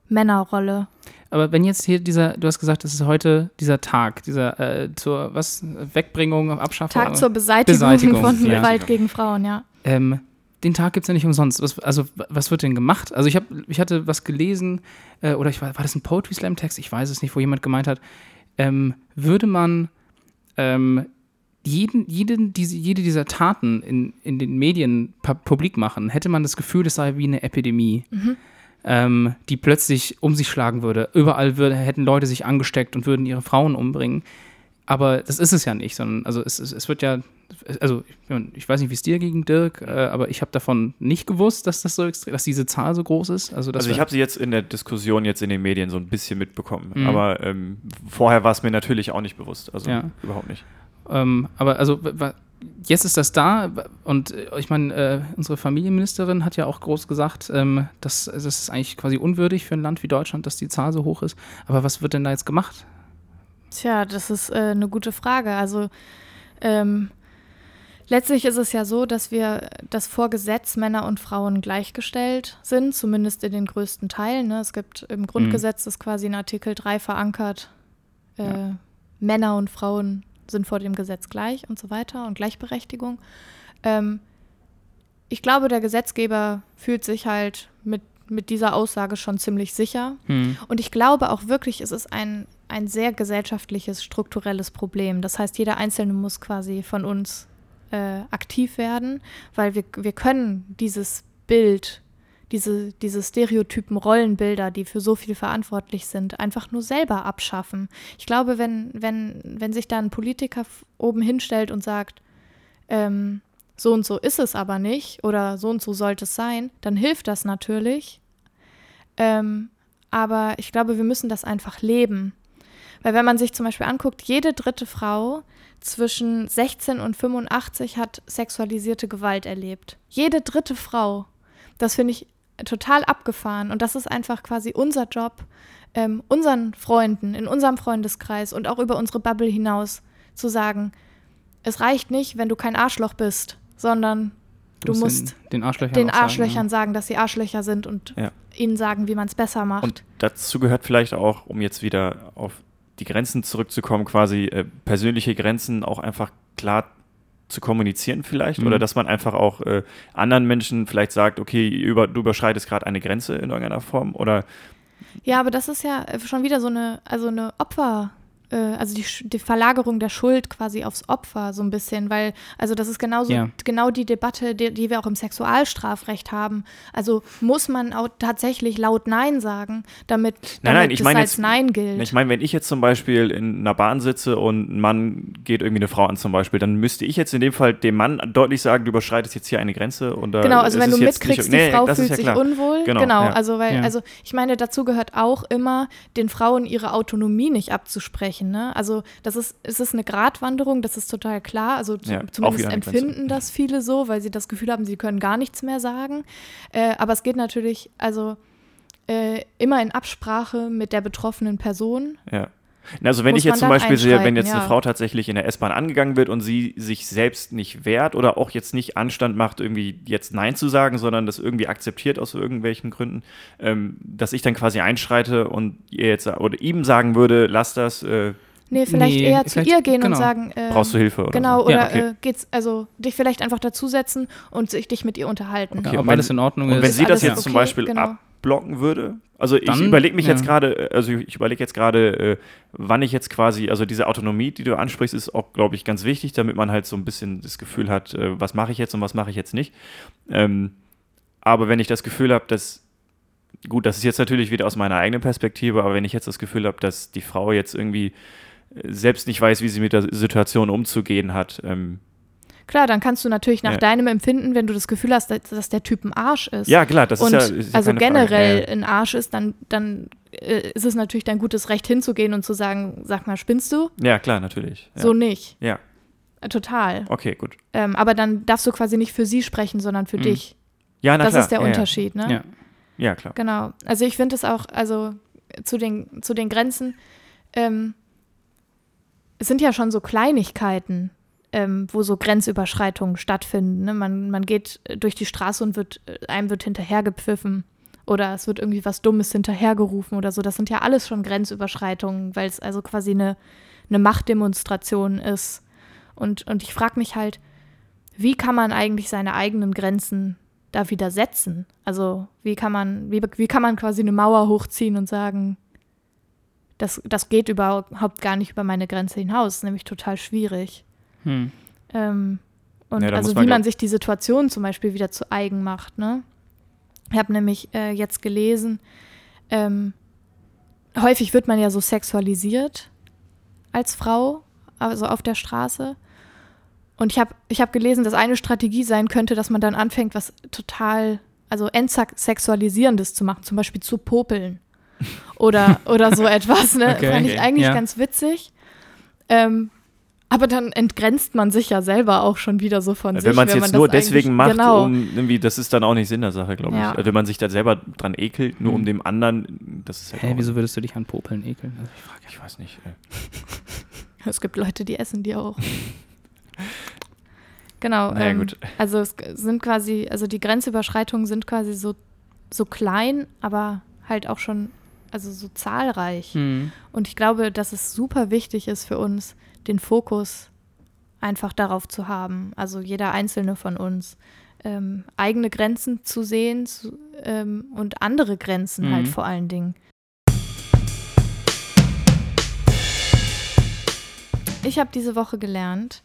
Männerrolle. Aber wenn jetzt hier dieser, du hast gesagt, es ist heute dieser Tag, dieser äh, zur was Wegbringung, Abschaffung. Tag zur Beseitigung, Beseitigung von ja. Gewalt gegen Frauen, ja. Ähm, den Tag gibt es ja nicht umsonst. Was, also, was wird denn gemacht? Also, ich, hab, ich hatte was gelesen, äh, oder ich, war, war das ein Poetry Slam-Text? Ich weiß es nicht, wo jemand gemeint hat, ähm, würde man ähm, jeden, jeden, diese, jede dieser Taten in, in den Medien publik machen, hätte man das Gefühl, es sei wie eine Epidemie. Mhm. Ähm, die plötzlich um sich schlagen würde. Überall würde, hätten Leute sich angesteckt und würden ihre Frauen umbringen. Aber das ist es ja nicht, sondern also es, es, es wird ja, also ich weiß nicht, wie es dir ging, Dirk, äh, aber ich habe davon nicht gewusst, dass das so extrem, dass diese Zahl so groß ist. Also, also ich habe sie jetzt in der Diskussion jetzt in den Medien so ein bisschen mitbekommen, mhm. aber ähm, vorher war es mir natürlich auch nicht bewusst, also ja. überhaupt nicht. Ähm, aber also jetzt ist das da und äh, ich meine, äh, unsere Familienministerin hat ja auch groß gesagt, ähm, dass das ist eigentlich quasi unwürdig für ein Land wie Deutschland, dass die Zahl so hoch ist. Aber was wird denn da jetzt gemacht? Tja, das ist äh, eine gute Frage. Also ähm, letztlich ist es ja so, dass wir, dass vor Gesetz Männer und Frauen gleichgestellt sind, zumindest in den größten Teilen. Ne? Es gibt im Grundgesetz mhm. ist quasi in Artikel 3 verankert, äh, ja. Männer und Frauen sind vor dem Gesetz gleich und so weiter und Gleichberechtigung. Ähm, ich glaube, der Gesetzgeber fühlt sich halt mit, mit dieser Aussage schon ziemlich sicher. Mhm. Und ich glaube auch wirklich, es ist ein ein sehr gesellschaftliches, strukturelles Problem. Das heißt, jeder Einzelne muss quasi von uns äh, aktiv werden, weil wir, wir können dieses Bild, diese, diese stereotypen Rollenbilder, die für so viel verantwortlich sind, einfach nur selber abschaffen. Ich glaube, wenn, wenn, wenn sich da ein Politiker oben hinstellt und sagt, ähm, so und so ist es aber nicht oder so und so sollte es sein, dann hilft das natürlich. Ähm, aber ich glaube, wir müssen das einfach leben. Weil wenn man sich zum Beispiel anguckt, jede dritte Frau zwischen 16 und 85 hat sexualisierte Gewalt erlebt. Jede dritte Frau. Das finde ich total abgefahren. Und das ist einfach quasi unser Job, ähm, unseren Freunden, in unserem Freundeskreis und auch über unsere Bubble hinaus zu sagen, es reicht nicht, wenn du kein Arschloch bist, sondern du, du musst den, den Arschlöchern, den Arschlöchern sagen, ja. sagen, dass sie Arschlöcher sind und ja. ihnen sagen, wie man es besser macht. Und dazu gehört vielleicht auch, um jetzt wieder auf die Grenzen zurückzukommen, quasi äh, persönliche Grenzen auch einfach klar zu kommunizieren vielleicht mhm. oder dass man einfach auch äh, anderen Menschen vielleicht sagt, okay, über, du überschreitest gerade eine Grenze in irgendeiner Form oder ja, aber das ist ja schon wieder so eine, also eine Opfer, äh, also die, die, Verlagerung der Schuld quasi aufs Opfer so ein bisschen, weil, also das ist genauso, ja. genau die Debatte, die, die, wir auch im Sexualstrafrecht haben. Also muss man auch tatsächlich laut Nein sagen, damit, nein, nein, ich mein als jetzt, Nein gilt. Ich meine, wenn ich jetzt zum Beispiel in einer Bahn sitze und ein Mann geht irgendwie eine Frau an zum Beispiel, dann müsste ich jetzt in dem Fall dem Mann deutlich sagen, du überschreitest jetzt hier eine Grenze. Und, genau, also wenn du mitkriegst, nicht, die nee, Frau fühlt ja sich unwohl. Genau, genau ja. also weil, also ich meine, dazu gehört auch immer, den Frauen ihre Autonomie nicht abzusprechen sprechen. Ne? Also das ist, es ist eine Gratwanderung, das ist total klar. Also zu, Ja, zumindest empfinden das viele so, weil sie das Gefühl haben, sie können gar nichts mehr sagen. Äh, aber es geht natürlich, also äh, immer in Absprache mit der betroffenen Person. Ja. Also wenn Muss ich jetzt zum Beispiel sehe, wenn jetzt eine ja. Frau tatsächlich in der S-Bahn angegangen wird und sie sich selbst nicht wehrt oder auch jetzt nicht Anstand macht, irgendwie jetzt Nein zu sagen, sondern das irgendwie akzeptiert aus irgendwelchen Gründen, ähm, dass ich dann quasi einschreite und ihr jetzt oder ihm sagen würde, lass das, äh, Nee, vielleicht Nee, eher zu vielleicht- ihr gehen und genau. sagen, äh, brauchst du Hilfe oder Genau, so. oder Ja, okay. äh, geht's, also dich vielleicht einfach dazusetzen und sich dich mit ihr unterhalten. Okay, Ja, ob und wenn- alles in Ordnung Und wenn ist. sie das jetzt zum okay, Beispiel genau. Abblocken würde, also ich überlege mich ja. jetzt gerade, also ich überlege jetzt gerade, äh, wann ich jetzt quasi, also diese Autonomie, die du ansprichst, ist auch, glaube ich, ganz wichtig, damit man halt so ein bisschen das Gefühl hat, äh, was mache ich jetzt und was mache ich jetzt nicht. Ähm, aber wenn ich das Gefühl habe, dass, gut, das ist jetzt natürlich wieder aus meiner eigenen Perspektive, aber wenn ich jetzt das Gefühl habe, dass die Frau jetzt irgendwie äh, selbst nicht weiß, wie sie mit der Situation umzugehen hat, ähm, Klar, dann kannst du natürlich nach Ja. deinem Empfinden, wenn du das Gefühl hast, dass, dass der Typ ein Arsch ist ja klar, das und ist ja, ist ja also keine Frage. generell Ja, ja. ein Arsch ist, dann, dann äh, ist es natürlich dein gutes Recht hinzugehen und zu sagen, sag mal, spinnst du? Ja, klar, natürlich. Ja. So nicht. Ja. Äh, Total. Okay, gut. Ähm, aber dann darfst du quasi nicht für sie sprechen, sondern für Mhm. dich. Ja, na das klar. ist der ja, ja. Unterschied, ne? Ja. Ja, klar. Genau. Also ich finde es auch, also zu den, zu den Grenzen, ähm, es sind ja schon so Kleinigkeiten, ähm, wo so Grenzüberschreitungen stattfinden. Ne? Man, man geht äh, durch die Straße und wird, äh, einem wird hinterhergepfiffen oder es wird irgendwie was Dummes hinterhergerufen oder so. Das sind ja alles schon Grenzüberschreitungen, weil es also quasi eine, eine Machtdemonstration ist. Und, und ich frage mich halt, wie kann man eigentlich seine eigenen Grenzen da wieder setzen? Also wie kann man, wie, wie kann man quasi eine Mauer hochziehen und sagen, das, das geht überhaupt gar nicht über meine Grenze hinaus, nämlich total schwierig. Hm. Ähm, und Ja, also man wie man sich die Situation zum Beispiel wieder zu eigen macht, ne? Ich habe nämlich äh, jetzt gelesen, ähm, häufig wird man ja so sexualisiert als Frau, also auf der Straße. Und ich habe ich hab gelesen, dass eine Strategie sein könnte, dass man dann anfängt, was total, also entsexualisierendes zu machen, zum Beispiel zu popeln. Oder, oder so etwas, ne? Okay. Fand ich eigentlich Ja. ganz witzig. Ähm, aber dann entgrenzt man sich ja selber auch schon wieder so von sich. Wenn man es jetzt nur deswegen macht, genau. um irgendwie, das ist dann auch nicht Sinn der Sache, glaube Ja. ich. Also Wenn man sich da selber dran ekelt, nur um Mhm. dem anderen, das ist halt Hä, auch, wieso würdest du dich an Popeln ekeln? Also ich frage ich weiß nicht. Es gibt Leute, die essen die auch. genau. Na ja, ähm, gut. Also es sind quasi, also die Grenzüberschreitungen sind quasi so, so klein, aber halt auch schon, also so zahlreich. hm. Und ich glaube, dass es super wichtig ist für uns, den Fokus einfach darauf zu haben, also jeder einzelne von uns, ähm, eigene Grenzen zu sehen zu, ähm, und andere Grenzen halt Mhm. vor allen Dingen. Ich habe diese Woche gelernt,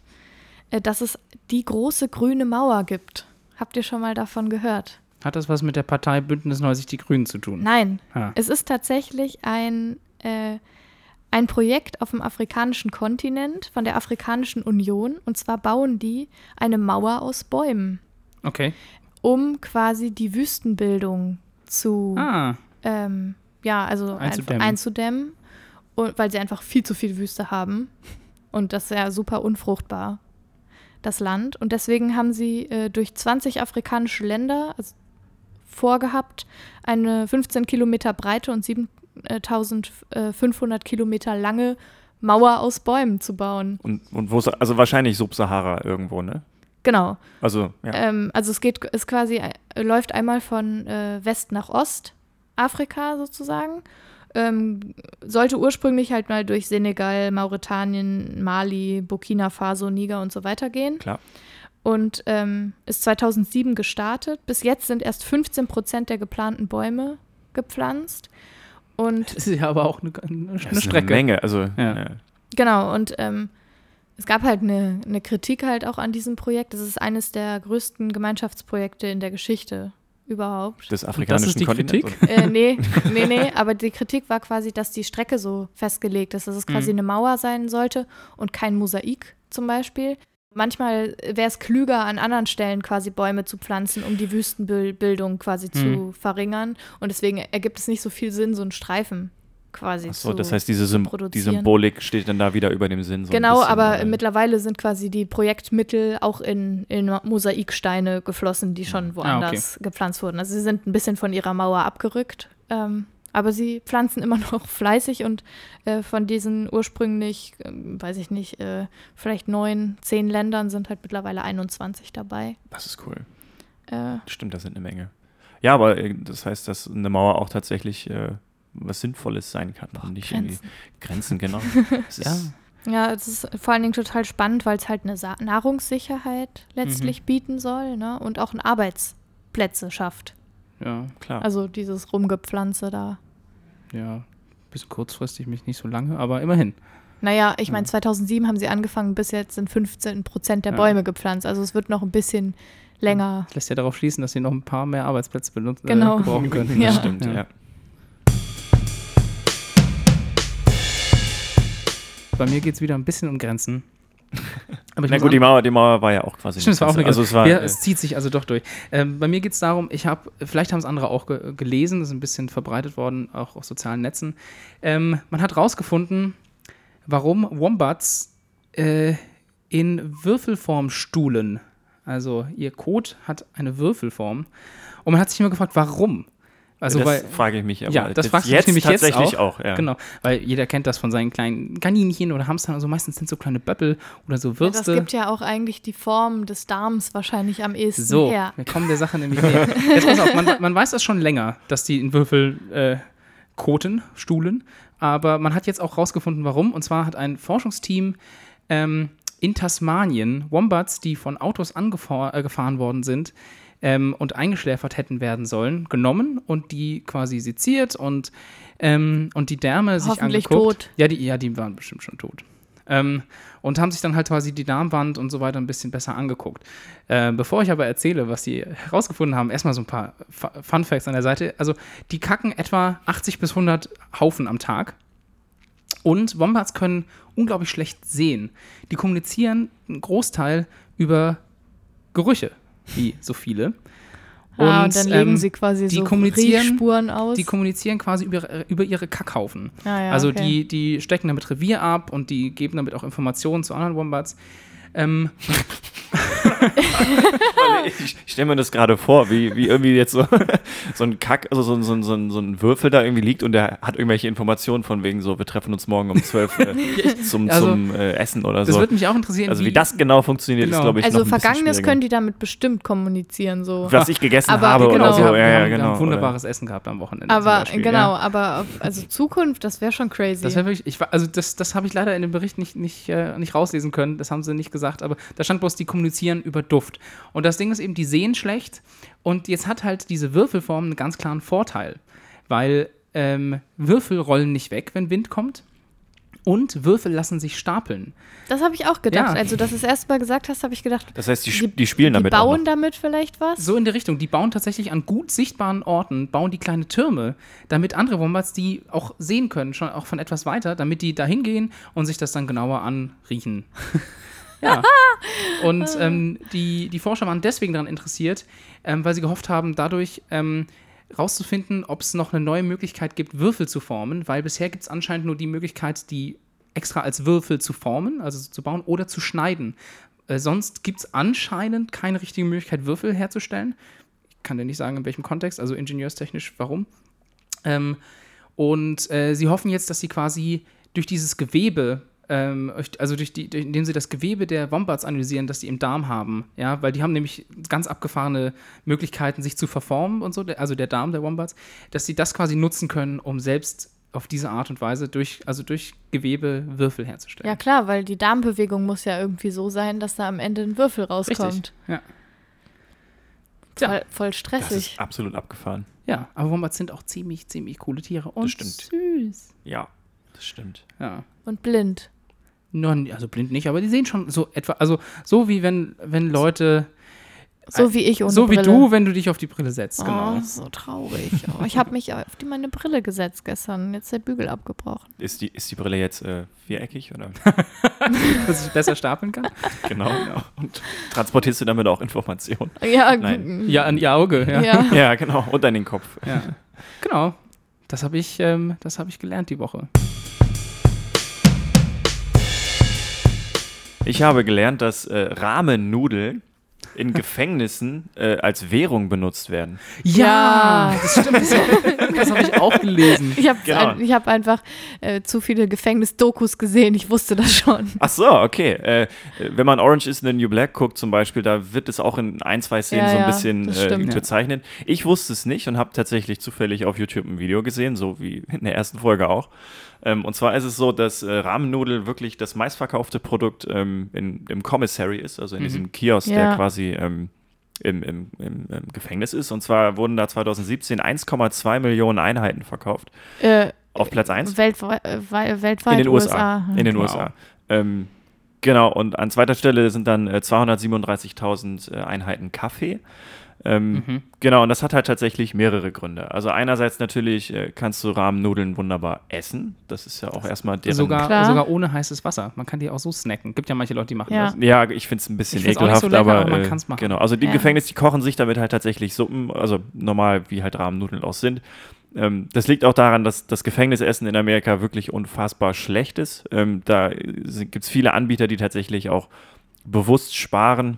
äh, dass es die große grüne Mauer gibt. Habt ihr schon mal davon gehört? Hat das was mit der Partei Bündnis 90 Die Grünen zu tun? Nein, Ah. es ist tatsächlich ein, äh, ein Projekt auf dem afrikanischen Kontinent von der Afrikanischen Union. Und zwar bauen die eine Mauer aus Bäumen, Okay. um quasi die Wüstenbildung zu, Ah, ähm, ja, also Einzudämmen. einzudämmen. Und, weil sie einfach viel zu viel Wüste haben. Und das ist ja super unfruchtbar, das Land. Und deswegen haben sie äh, durch 20 afrikanische Länder also vorgehabt, eine 15 Kilometer breite und 7500 Kilometer lange Mauer aus Bäumen zu bauen. Und, und wo ist, also wahrscheinlich Subsahara irgendwo, ne? Genau. Also, ja. Ähm, also es geht, ist quasi, äh, läuft einmal von äh, West nach Ost, Afrika sozusagen. Ähm, sollte ursprünglich halt mal durch Senegal, Mauretanien, Mali, Burkina Faso, Niger und so weiter gehen. Klar. Und ähm, ist 2007 gestartet. Bis jetzt sind erst 15 Prozent der geplanten Bäume gepflanzt. Und das ist ja aber auch eine, eine, Das eine ist Strecke. Eine Menge, also, Ja. ja. Genau, und ähm, es gab halt eine, eine Kritik halt auch an diesem Projekt. Das ist eines der größten Gemeinschaftsprojekte in der Geschichte überhaupt. des das afrikanischen ist die Kontinents. Kritik? äh, nee, nee, nee, aber die Kritik war quasi, dass die Strecke so festgelegt ist, dass es quasi Mhm. eine Mauer sein sollte und kein Mosaik zum Beispiel. Manchmal wäre es klüger, an anderen Stellen quasi Bäume zu pflanzen, um die Wüstenbildung quasi zu Mhm. verringern. Und deswegen ergibt es nicht so viel Sinn, so einen Streifen quasi Achso, zu das heißt, diese, Sym die. Symbolik steht dann da wieder über dem Sinn. So Genau, bisschen, aber äh, mittlerweile sind quasi die Projektmittel auch in, in Mosaiksteine geflossen, die Ah, schon woanders gepflanzt wurden. Also sie sind ein bisschen von ihrer Mauer abgerückt, ähm, aber sie pflanzen immer noch fleißig und äh, von diesen ursprünglich, ähm, weiß ich nicht, äh, vielleicht neun, zehn Ländern sind halt mittlerweile 21 dabei. Das ist cool. Äh, Stimmt, das sind eine Menge. Ja, aber äh, das heißt, dass eine Mauer auch tatsächlich äh, was Sinnvolles sein kann. und nicht irgendwie Grenzen. Grenzen, genau. Ja. ist, Ja, es ist vor allen Dingen total spannend, weil es halt eine Sa Nahrungssicherheit Mhm. letztlich bieten soll ne? und auch Arbeitsplätze schafft. Ja, klar. Also dieses Rumgepflanze da. ja. Bisschen kurzfristig, mich nicht so lange, aber immerhin. Naja, ich Ja. meine, 2007 haben sie angefangen, bis jetzt sind 15 Prozent der Ja. Bäume gepflanzt. Also es wird noch ein bisschen länger. Das lässt ja darauf schließen, dass sie noch ein paar mehr Arbeitsplätze benutzen, Genau. äh, gebrauchen können. Ja. das stimmt, ja. Bei mir geht es wieder ein bisschen um Grenzen. Aber Na gut, die Mauer, die Mauer war ja auch quasi. Stimmt, es war auch eine also es war, ja, äh, es zieht sich also doch durch. Ähm, bei mir geht es darum, ich habe, vielleicht haben es andere auch ge gelesen, das ist ein bisschen verbreitet worden, auch auf sozialen Netzen. Ähm, man hat rausgefunden, warum Wombats äh, in Würfelform stuhlen. Also ihr Kot hat eine Würfelform. Und man hat sich immer gefragt, warum? Also das weil frage ich mich aber Ja, das fragst du dich jetzt nämlich jetzt tatsächlich auch. auch. ja. Genau, weil jeder kennt das von seinen kleinen Kaninchen oder Hamstern. Also meistens sind so kleine Böppel oder so Ja, das Würste. gibt ja auch eigentlich die Form des Darms wahrscheinlich am ehesten so, her. wir kommen der Sache nämlich näher. Jetzt pass auf, man, man weiß das schon länger, dass die in Würfel äh, koten, stuhlen. Aber man hat jetzt auch rausgefunden, warum. Und zwar hat ein Forschungsteam ähm, in Tasmanien Wombats, die von Autos angefahren äh, worden sind ähm, und eingeschläfert hätten werden sollen, genommen und die quasi seziert und, ähm, und die Därme sich angeguckt. tot. Ja, die, ja, die waren bestimmt schon tot. Ähm, und haben sich dann halt quasi die Darmwand und so weiter ein bisschen besser angeguckt. Äh, bevor ich aber erzähle, was die herausgefunden haben, erstmal so ein paar Fu- Fun Facts an der Seite. Also, die kacken etwa 80 bis 100 Haufen am Tag. Und Wombats können unglaublich schlecht sehen. Die kommunizieren einen Großteil über Gerüche, wie so viele. ah, und dann legen ähm, sie quasi die so kommunizieren- Riechspuren aus. die kommunizieren quasi über, über ihre Kackhaufen. Ah, ja, also okay. die, die stecken damit Revier ab und die geben damit auch Informationen zu anderen Wombats. Ähm, Ich, ich stelle mir das gerade vor, wie, wie irgendwie jetzt so, so ein Kack, also so, ein- so, so, so ein Würfel da irgendwie liegt und der hat irgendwelche Informationen von wegen so, wir treffen uns morgen um 12 äh, zum, Also, zum äh, Essen oder das so. würde mich auch interessieren. Also wie das genau funktioniert, Genau. ist glaube ich also noch ein bisschen Vergangenes können die damit bestimmt kommunizieren. So. Was ich gegessen Aber habe genau. oder so. wir haben, ja, ja, genau. haben wunderbares Essen gehabt am Wochenende. aber genau, Ja. aber auf, also Zukunft, das wäre schon crazy. Das wäre wirklich, ich, also das, das habe ich leider in dem Bericht nicht, nicht, äh, nicht rauslesen können, das haben sie nicht gesagt, aber da stand bloß, die kommunizieren über Duft. Und das Ding ist eben, die sehen schlecht und jetzt hat halt diese Würfelform einen ganz klaren Vorteil, weil ähm, Würfel rollen nicht weg, wenn Wind kommt und Würfel lassen sich stapeln. das habe ich auch gedacht. Ja. Also, dass du es erst mal gesagt hast, habe ich gedacht, Das heißt, die, die, die spielen die damit auch bauen noch. damit vielleicht was. So in der Richtung. Die bauen tatsächlich an gut sichtbaren Orten, bauen die kleine Türme, damit andere Wombats die auch sehen können, schon auch von etwas weiter, damit die da hingehen und sich das dann genauer anriechen. ja. Und ähm, die, die Forscher waren deswegen daran interessiert, ähm, weil sie gehofft haben, dadurch ähm, rauszufinden, ob es noch eine neue Möglichkeit gibt, Würfel zu formen, weil bisher gibt es anscheinend nur die Möglichkeit, die extra als Würfel zu formen, also zu bauen oder zu schneiden. Äh, sonst gibt es anscheinend keine richtige Möglichkeit, Würfel herzustellen. Ich kann dir nicht sagen, in welchem Kontext, also ingenieurstechnisch, warum. Ähm, und äh, sie hoffen jetzt, dass sie quasi durch dieses Gewebe, ähm, also durch die, durch, indem sie das Gewebe der Wombats analysieren, das sie im Darm haben, ja, weil die haben nämlich ganz abgefahrene Möglichkeiten, sich zu verformen und so, also der Darm der Wombats, dass sie das quasi nutzen können, um selbst auf diese Art und Weise durch, also durch Gewebe Würfel herzustellen. Ja, klar, weil die Darmbewegung muss ja irgendwie so sein, dass da am Ende ein Würfel rauskommt. Richtig. Ja. Tja. Voll, voll Das stressig. ist absolut abgefahren. Ja, aber Wombats sind auch ziemlich, ziemlich coole Tiere und stimmt. süß. Ja, das stimmt. Ja. Und blind. Nun, also blind nicht, aber die sehen schon so etwa, also so wie wenn, wenn Leute, So wie ich ohne so wie Brille. du, wenn du dich auf die Brille setzt, genau. Oh, so traurig. Oh, ich habe mich auf die, meine Brille gesetzt gestern. Jetzt ist der Bügel abgebrochen. Ist die, ist die Brille jetzt äh, viereckig oder? Dass ich besser stapeln kann. genau. Und transportierst du damit auch Informationen? Ja, Nein. Ja, an ihr Auge, ja. ja. Ja, genau. Und an den Kopf. ja. Genau. Das habe ich, ähm, das hab ich gelernt die Woche. Ich habe gelernt, dass äh, Rahmennudeln in Gefängnissen äh, als Währung benutzt werden. Ja. das stimmt. Das, habe ich auch gelesen. Ich habe Genau. ein, ich hab einfach äh, zu viele Gefängnis-Dokus gesehen. Ich wusste das schon. Ach so, okay. Äh, wenn man Orange is the New Black guckt zum Beispiel, da wird es auch in ein, zwei Szenen Ja, so ein ja, bisschen äh, stimmt. bezeichnet. Ich wusste es nicht und habe tatsächlich zufällig auf YouTube ein Video gesehen, so wie in der ersten Folge auch. Ähm, und zwar ist es so, dass äh, Rahmennudel wirklich das meistverkaufte Produkt ähm, in, im Commissary ist, also in Mhm. diesem Kiosk, der Ja. quasi ähm, im, im, im, im Gefängnis ist. Und zwar wurden da 2017 1,2 Millionen Einheiten verkauft. Äh, Auf Platz 1 weltweit, äh, wei- weltweit in den USA. In den Wow. USA. Ähm, genau, und an zweiter Stelle sind dann äh, 237.000 äh, Einheiten Kaffee. Ähm, Mhm. Genau, und das hat halt tatsächlich mehrere Gründe. Also einerseits natürlich äh, kannst du Rahmennudeln wunderbar essen. Das ist ja auch erstmal deren... Sogar, Klar. sogar ohne heißes Wasser. Man kann die auch so snacken. Gibt ja manche Leute, die machen Ja. das. Ja, ich finde es ein bisschen Ich find's auch nicht ekelhaft, so lecker, aber, aber man äh, kann's machen. Genau, also die Ja. Gefängnis, die kochen sich damit halt tatsächlich Suppen, also normal wie halt Rahmennudeln auch sind. Ähm, das liegt auch daran, dass das Gefängnisessen in Amerika wirklich unfassbar schlecht ist. Ähm, da gibt es viele Anbieter, die tatsächlich auch bewusst sparen.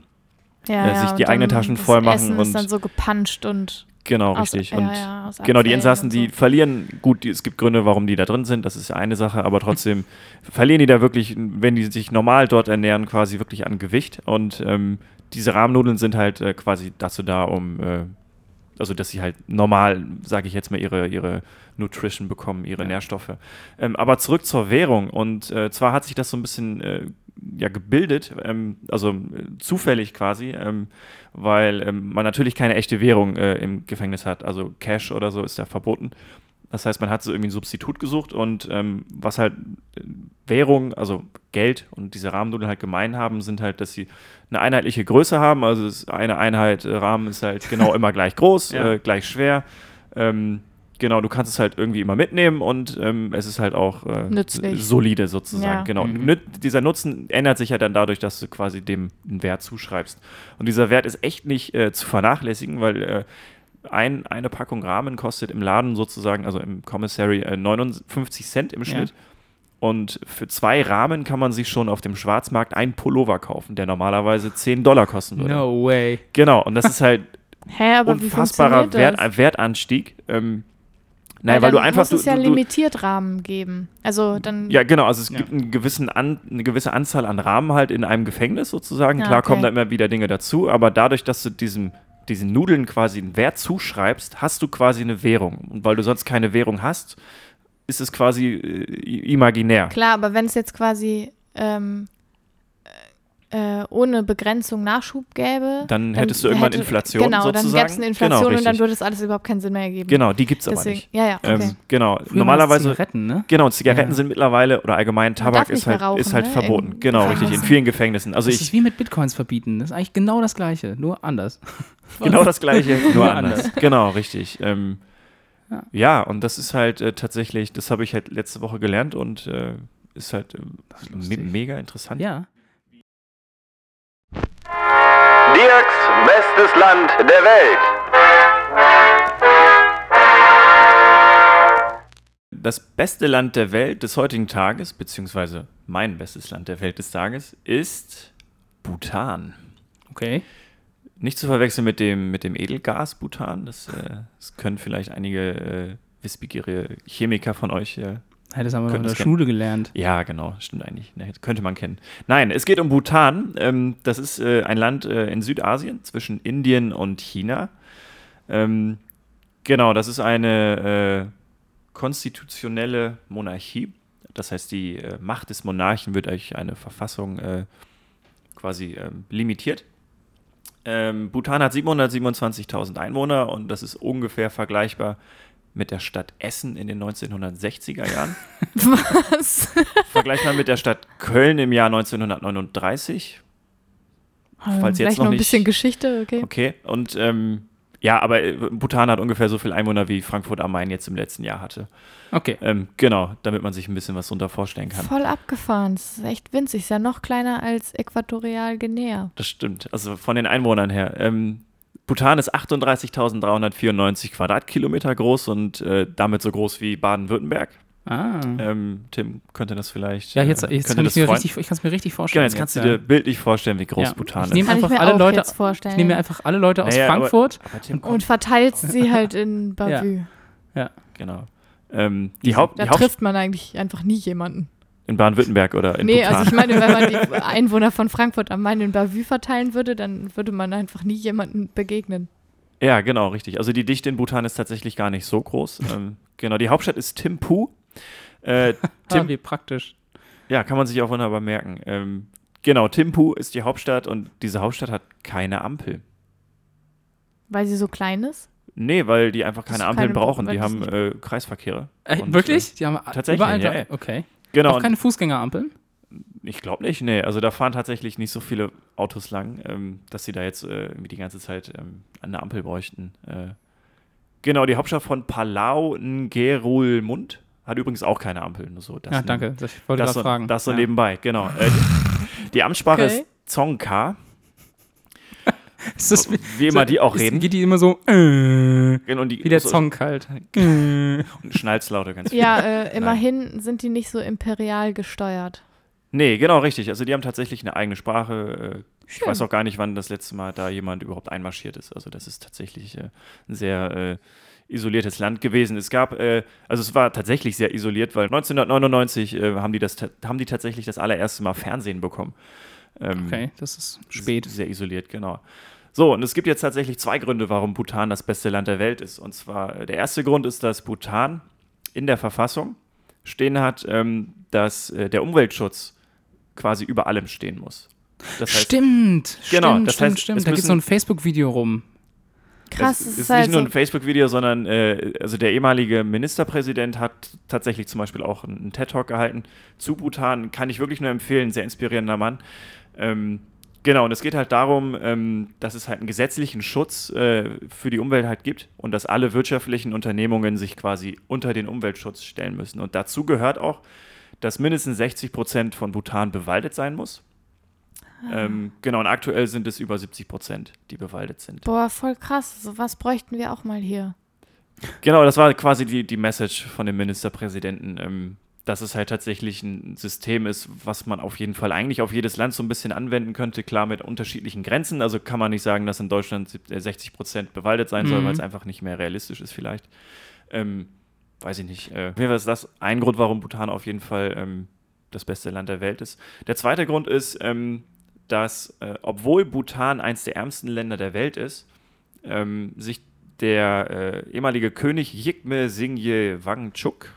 Ja, äh, sich und die eigenen Taschen voll machen Essen und- ist dann so gepanscht und Genau, aus, richtig. ja, und ja, Genau, die Insassen, und die so. verlieren, gut, es gibt Gründe, warum die da drin sind, das ist ja eine Sache, aber trotzdem verlieren die da wirklich, wenn die sich normal dort ernähren, quasi wirklich an Gewicht. Und ähm, diese Rahmennudeln sind halt äh, quasi dazu da, um, äh, also dass sie halt normal, sage ich jetzt mal, ihre, ihre Nutrition bekommen, ihre Ja. Nährstoffe. Ähm, aber zurück zur Währung. Und äh, zwar hat sich das so ein bisschen äh, ja, gebildet, ähm, also äh, zufällig quasi, ähm, weil ähm, man natürlich keine echte Währung äh, im Gefängnis hat. Also Cash oder so ist ja verboten. Das heißt, man hat so irgendwie ein Substitut gesucht und ähm, was halt äh, Währung, also Geld und diese Rahmennudeln halt gemein haben, sind halt, dass sie eine einheitliche Größe haben. Also eine Einheit äh, Rahmen ist halt genau immer gleich groß, Ja. äh, gleich schwer. Ähm, genau, du kannst es halt irgendwie immer mitnehmen und ähm, es ist halt auch äh, Nützlich. solide sozusagen. Ja. Genau. Mhm. Dieser Nutzen ändert sich ja dann dadurch, dass du quasi dem einen Wert zuschreibst. Und dieser Wert ist echt nicht äh, zu vernachlässigen, weil äh, ein, eine Packung Rahmen kostet im Laden sozusagen, also im Commissary, äh, 59 Cent im Ja. Schnitt. Und für zwei Rahmen kann man sich schon auf dem Schwarzmarkt einen Pullover kaufen, der normalerweise 10 Dollar kosten würde. No way. Genau, und das ist halt Hä, unfassbarer Wert, das? Wertanstieg. Ähm, nein, weil, du dann einfach. muss es du, ja du, limitiert Rahmen geben. Also dann ja, genau. Also es Ja. gibt einen gewissen an, eine gewisse Anzahl an Rahmen halt in einem Gefängnis sozusagen. Ja, Klar okay. kommen da immer wieder Dinge dazu, aber dadurch, dass du diesem, diesen Nudeln quasi einen Wert zuschreibst, hast du quasi eine Währung. Und weil du sonst keine Währung hast, ist es quasi äh, imaginär. Klar, aber wenn es jetzt quasi ähm, äh, ohne Begrenzung Nachschub gäbe, Dann hättest du irgendwann Inflation Genau, dann sozusagen. gäbe es eine Inflation Genau, und dann würde es alles überhaupt keinen Sinn mehr ergeben. Genau, die gibt es aber nicht. ja, ja, okay. Ähm, genau, Früher normalerweise. Zigaretten, ne? Genau, Zigaretten Ja. sind mittlerweile oder allgemein Tabak ist halt, ist rauchen, halt ne, verboten. in Genau, richtig, in vielen Gefängnissen. Also Das ich ist wie mit Bitcoins verbieten. Das ist eigentlich genau das Gleiche, nur anders. genau das gleiche, nur anders. Genau, richtig. Ähm, Ja. ja. und das ist halt äh, tatsächlich, das habe ich halt letzte Woche gelernt und äh, ist halt ähm, ist me mega interessant. Ja. Dirks bestes Land der Welt. Das beste Land der Welt des heutigen Tages, beziehungsweise mein bestes Land der Welt des Tages, ist Bhutan. Okay. Nicht zu verwechseln mit dem, mit dem Edelgas Bhutan. Das, äh, das können vielleicht einige äh, wissbegierige Chemiker von euch äh, Hey, das haben wir in der. Schule gelernt. Ja, genau, stimmt eigentlich. Ne, könnte man kennen. Nein, es geht um Bhutan. Ähm, das ist äh, ein Land äh, in Südasien zwischen Indien und China. Ähm, genau, das ist eine äh, konstitutionelle Monarchie. Das heißt, die äh, Macht des Monarchen wird durch eine Verfassung äh, quasi ähm, limitiert. Ähm, Bhutan hat 727.000 Einwohner und das ist ungefähr vergleichbar mit der Stadt Essen in den 1960er Jahren. Was? Vergleich mal mit der Stadt Köln im Jahr 1939. Falls jetzt Vielleicht noch noch ein nicht- bisschen Geschichte, okay. Okay, und ähm, ja, aber äh, Bhutan hat ungefähr so viel Einwohner wie Frankfurt am Main jetzt im letzten Jahr hatte. Okay. Ähm, genau, damit man sich ein bisschen was drunter vorstellen kann. Voll abgefahren. Das ist echt winzig. Ist ja noch kleiner als Äquatorial Guinea. Das stimmt. Also von den Einwohnern her. Ähm, Bhutan ist 38.394 Quadratkilometer groß und äh, damit so groß wie Baden-Württemberg. Ah. Ähm, Tim könnte das vielleicht. ja, jetzt, äh, jetzt könnte kann ich mir richtig, ich kann es mir richtig Genau, vorstellen. jetzt kannst du ja. dir bildlich vorstellen, wie groß Ja. Bhutan Ich ist. ich einfach mir alle Leute, jetzt vorstellen. ich nehme mir einfach alle Leute aus Naja, aber- Frankfurt. Aber Tim, und verteilst sie halt in Bavü. genau. Ähm, die Haupt, Da die Haupt trifft man eigentlich einfach nie jemanden. In Baden-Württemberg oder in nee, Bhutan. also ich meine, wenn man die Einwohner von Frankfurt am Main in Bavü verteilen würde, dann würde man einfach nie jemanden begegnen. Ja, genau, richtig. Also die Dichte in Bhutan ist tatsächlich gar nicht so groß. ähm, genau, die Hauptstadt ist Thimphu. Äh, Ah, Tim, wie praktisch. ja, kann man sich auch wunderbar merken. Ähm, genau, Thimphu ist die Hauptstadt und diese Hauptstadt hat keine Ampel. Weil sie so klein ist? Nee, weil die einfach keine Ampeln keine- brauchen. Die haben äh, Kreisverkehre. Äh, Und, wirklich? Die haben tatsächlich, überall ja, ja. Okay. Genau, Auch keine Fußgängerampeln? ich glaube nicht, nee. Also da fahren tatsächlich nicht so viele Autos lang, ähm, dass sie da jetzt äh, irgendwie die ganze Zeit ähm, eine Ampel bräuchten. Äh, genau, die Hauptstadt von Palau Ngerulmund hat übrigens auch keine Ampel. Nur so, das Ja, nun- danke. Das, wollte Das gerade so, fragen. das so ja. nebenbei, genau. Äh, die, Amtssprache Okay. ist Dzongkha, Ist das wie, wie immer die auch reden. Geht die immer so äh, Genau, und die, wie der so- Song kalt. Und Schnalzlaute ganz viel. Ja, äh, immerhin sind die nicht so imperial gesteuert. Nee, genau, richtig. Also die haben tatsächlich eine eigene Sprache. Äh, ich Schön. weiß auch gar nicht, wann das letzte Mal da jemand überhaupt einmarschiert ist. Also das ist tatsächlich äh, ein sehr äh, isoliertes Land gewesen. Es gab, äh, also es war tatsächlich sehr isoliert, weil 1999 äh, haben, die das, haben die tatsächlich das allererste Mal Fernsehen bekommen. Ähm, Okay, das ist spät. Sehr isoliert, genau. So, und es gibt jetzt tatsächlich zwei Gründe, warum Bhutan das beste Land der Welt ist. Und zwar, äh, der erste Grund ist, dass Bhutan in der Verfassung stehen hat, ähm, dass äh, der Umweltschutz quasi über allem stehen muss. Das heißt, stimmt, Genau, stimmt, das stimmt, heißt, stimmt. Da gibt es so ein Facebook-Video rum. Krass, es es ist, ist halt nicht nur ein Facebook-Video, sondern äh, also der ehemalige Ministerpräsident hat tatsächlich zum Beispiel auch einen TED-Talk gehalten zu Bhutan. Kann ich wirklich nur empfehlen, sehr inspirierender Mann. Ähm, genau, und es geht halt darum, ähm, dass es halt einen gesetzlichen Schutz äh, für die Umwelt halt gibt und dass alle wirtschaftlichen Unternehmungen sich quasi unter den Umweltschutz stellen müssen. Und dazu gehört auch, dass mindestens 60 Prozent von Bhutan bewaldet sein muss. Ähm, genau, und aktuell sind es über 70 Prozent, die bewaldet sind. boah, voll krass. So was bräuchten wir auch mal hier. Genau, das war quasi die, die Message von dem Ministerpräsidenten, ähm, dass es halt tatsächlich ein System ist, was man auf jeden Fall eigentlich auf jedes Land so ein bisschen anwenden könnte, klar mit unterschiedlichen Grenzen. Also kann man nicht sagen, dass in Deutschland sieb- äh, 60 Prozent bewaldet sein soll, Mhm. weil es einfach nicht mehr realistisch ist vielleicht. Ähm, weiß ich nicht. Äh, mir ist das ein Grund, warum Bhutan auf jeden Fall ähm, das beste Land der Welt ist. Der zweite Grund ist, ähm, dass äh, obwohl Bhutan eins der ärmsten Länder der Welt ist, ähm, sich der äh, ehemalige König Yigme Singye Wangchuk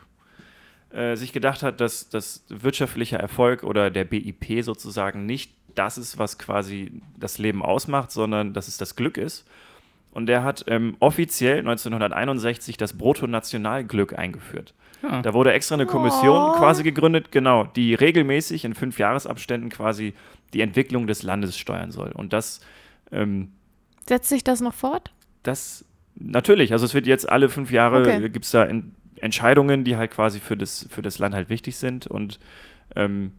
äh, sich gedacht hat, dass das wirtschaftlicher Erfolg oder der BIP sozusagen nicht das ist, was quasi das Leben ausmacht, sondern dass es das Glück ist. Und der hat ähm, offiziell 1961 das Bruttonationalglück eingeführt. Ja. Da wurde extra eine Kommission Oh. quasi gegründet, genau, die regelmäßig in fünf Jahresabständen quasi die Entwicklung des Landes steuern soll. Und das, ähm, Setzt sich das noch fort? das natürlich, also es wird jetzt alle fünf Jahre, Okay. gibt es da en Entscheidungen, die halt quasi für das, für das Land halt wichtig sind. Und ähm,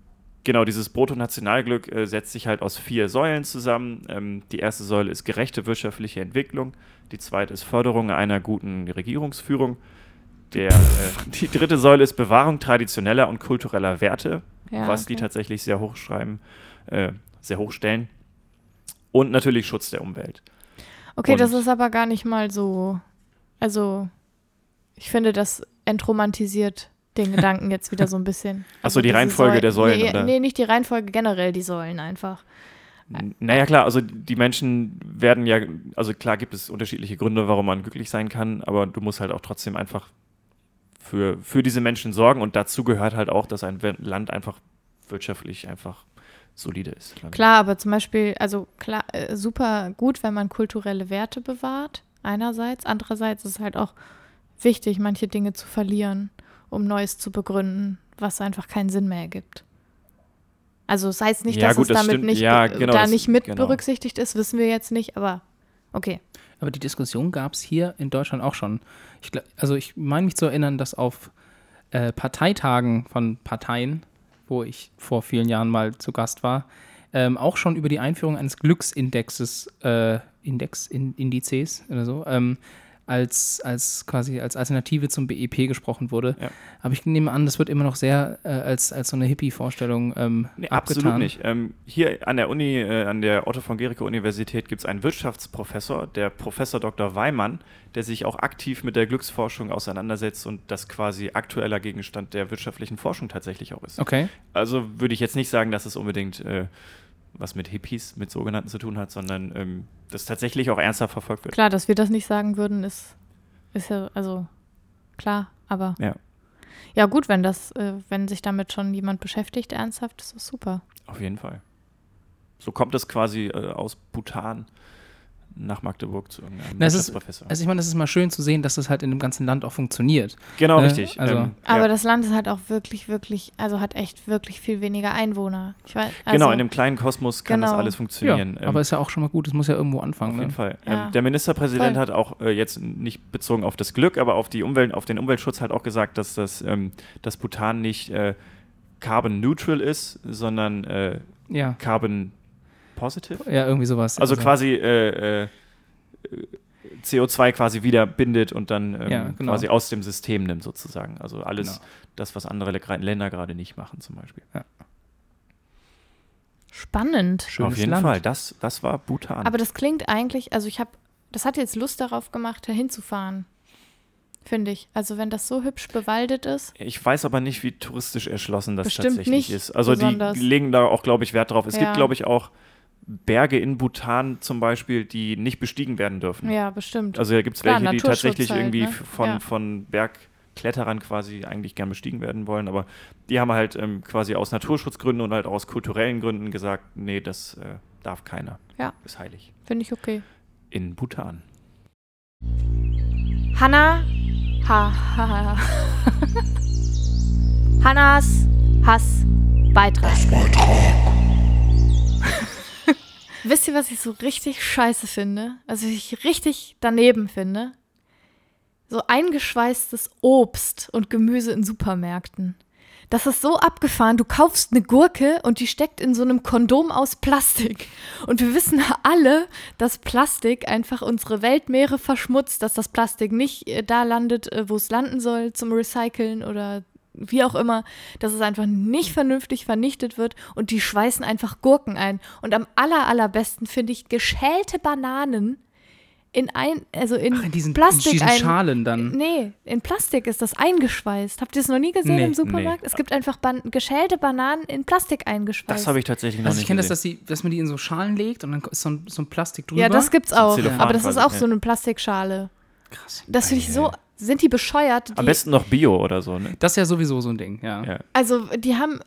genau, dieses Bruttonationalglück äh, setzt sich halt aus vier Säulen zusammen. Ähm, die erste Säule ist gerechte wirtschaftliche Entwicklung, die zweite ist Förderung einer guten Regierungsführung. Der, äh, die dritte Säule ist Bewahrung traditioneller und kultureller Werte, Ja, was die okay. tatsächlich sehr hoch schreiben, äh, sehr hoch stellen. Und natürlich Schutz der Umwelt. Okay, das Und- ist aber gar nicht mal so. Also, ich finde, das entromantisiert den Gedanken jetzt wieder so ein bisschen. Ach so, die diese Reihenfolge Säulen- der Säulen, Nee, oder? nee, nicht die Reihenfolge generell, die Säulen einfach. Naja, klar, also die Menschen werden ja, also klar gibt es unterschiedliche Gründe, warum man glücklich sein kann, aber du musst halt auch trotzdem einfach für, für diese Menschen sorgen und dazu gehört halt auch, dass ein Land einfach wirtschaftlich einfach solide ist. Klar, aber zum Beispiel, also klar, äh, super gut, wenn man kulturelle Werte bewahrt, einerseits. Andererseits ist es halt auch wichtig, manche Dinge zu verlieren, um Neues zu begründen, was einfach keinen Sinn mehr ergibt. Also es heißt nicht, Ja, dass gut, es das damit stimmt. nicht, Ja, be- genau, da das- nicht mit genau. berücksichtigt ist, wissen wir jetzt nicht, aber okay. Aber die Diskussion gab es hier in Deutschland auch schon. Ich, glaub- also ich meine mich zu erinnern, dass auf äh, Parteitagen von Parteien, wo ich vor vielen Jahren mal zu Gast war, ähm, auch schon über die Einführung eines Glücksindexes, äh, Index, in, Indizes oder so, ähm, als, als quasi als Alternative zum BEP gesprochen wurde. Ja. Aber ich nehme an, das wird immer noch sehr äh, als, als so eine Hippie-Vorstellung ähm, Nee, abgetan. absolut nicht. Ähm, hier an der Uni, äh, an der Otto von Gericke Universität gibt es einen Wirtschaftsprofessor, der Professor Dr. Weimann, der sich auch aktiv mit der Glücksforschung auseinandersetzt und das quasi aktueller Gegenstand der wirtschaftlichen Forschung tatsächlich auch ist. Okay. Also würde ich jetzt nicht sagen, dass es unbedingt äh, was mit Hippies, mit sogenannten zu tun hat, sondern ähm, das tatsächlich auch ernsthaft verfolgt wird. Klar, dass wir das nicht sagen würden, ist, ist ja, also klar, aber. Ja. Ja, gut, wenn das, äh, wenn sich damit schon jemand beschäftigt, ernsthaft, ist das super. Auf jeden Fall. So kommt es quasi äh, aus Bhutan nach Magdeburg zu irgendeinem Na, ist-. Also ich meine, es ist mal schön zu sehen, dass das halt in dem ganzen Land auch funktioniert. genau, äh, richtig. also- ähm, Aber ja. das Land ist halt auch wirklich, wirklich, also hat echt wirklich viel weniger Einwohner. Ich weiß, also, Genau, in dem kleinen Kosmos kann das Genau. alles funktionieren. Ähm, aber ist ja auch schon mal gut, es muss ja irgendwo auf anfangen. jeden Ne? Fall. Ja. Ähm, der Ministerpräsident Voll. hat auch äh, jetzt nicht bezogen auf das Glück, aber auf die Umwelt, auf den Umweltschutz halt auch gesagt, dass das, ähm, das Bhutan nicht äh, carbon neutral ist, sondern äh, Ja. carbon positive. ja, irgendwie sowas. Also quasi äh, äh, CO2 quasi wieder bindet und dann ähm, Ja, genau. quasi aus dem System nimmt sozusagen. Also alles Genau. das, was andere Länder gerade nicht machen zum Beispiel. Spannend. Schönes Auf jeden Land. Fall, das, das war Bhutan. Aber das klingt eigentlich, also ich habe, das hat jetzt Lust darauf gemacht, da hinzufahren. Finde ich. Also wenn das so hübsch bewaldet ist. Ich weiß aber nicht, wie touristisch erschlossen das Bestimmt tatsächlich nicht ist. Also besonders. die legen da auch, glaube ich, Wert drauf. Es Ja. gibt, glaube ich, auch Berge in Bhutan zum Beispiel, die nicht bestiegen werden dürfen. Ja, bestimmt. Also da gibt es welche, die tatsächlich halt, irgendwie ne? von, Ja. von Bergkletterern quasi eigentlich gern bestiegen werden wollen. Aber die haben halt ähm, quasi aus Naturschutzgründen und halt aus kulturellen Gründen gesagt, nee, das äh, darf keiner. Ja. Ist heilig. Finde ich okay. In Bhutan. Hanna. Ha, ha, ha. Hannas Hass Beitrag. Wisst ihr, was ich so richtig scheiße finde? Also ich richtig daneben finde? So eingeschweißtes Obst und Gemüse in Supermärkten. Das ist so abgefahren. Du kaufst eine Gurke und die steckt in so einem Kondom aus Plastik. Und wir wissen alle, dass Plastik einfach unsere Weltmeere verschmutzt, dass das Plastik nicht äh, da landet, äh, wo es landen soll, zum Recyceln oder wie auch immer, dass es einfach nicht vernünftig vernichtet wird und die schweißen einfach Gurken ein. Und am aller, allerbesten finde ich geschälte Bananen in ein, also in, Ach, in diesen, Plastik in diesen ein. Schalen dann. Nee, in Plastik ist das eingeschweißt. Habt ihr es noch nie gesehen Nee, im Supermarkt? Es gibt einfach ban geschälte Bananen in Plastik eingeschweißt. Das habe ich tatsächlich noch Also ich nicht kenne das, dass, die, dass man die in so Schalen legt und dann ist so ein, so ein Plastik drüber. Ja, das gibt's auch. Zellophan Aber das ist auch ja. so eine Plastikschale. Krass. Das finde ich so. Sind die bescheuert? Die, Am besten noch Bio oder so, ne? Das ist ja sowieso so ein Ding, ja. Ja. Also, die haben.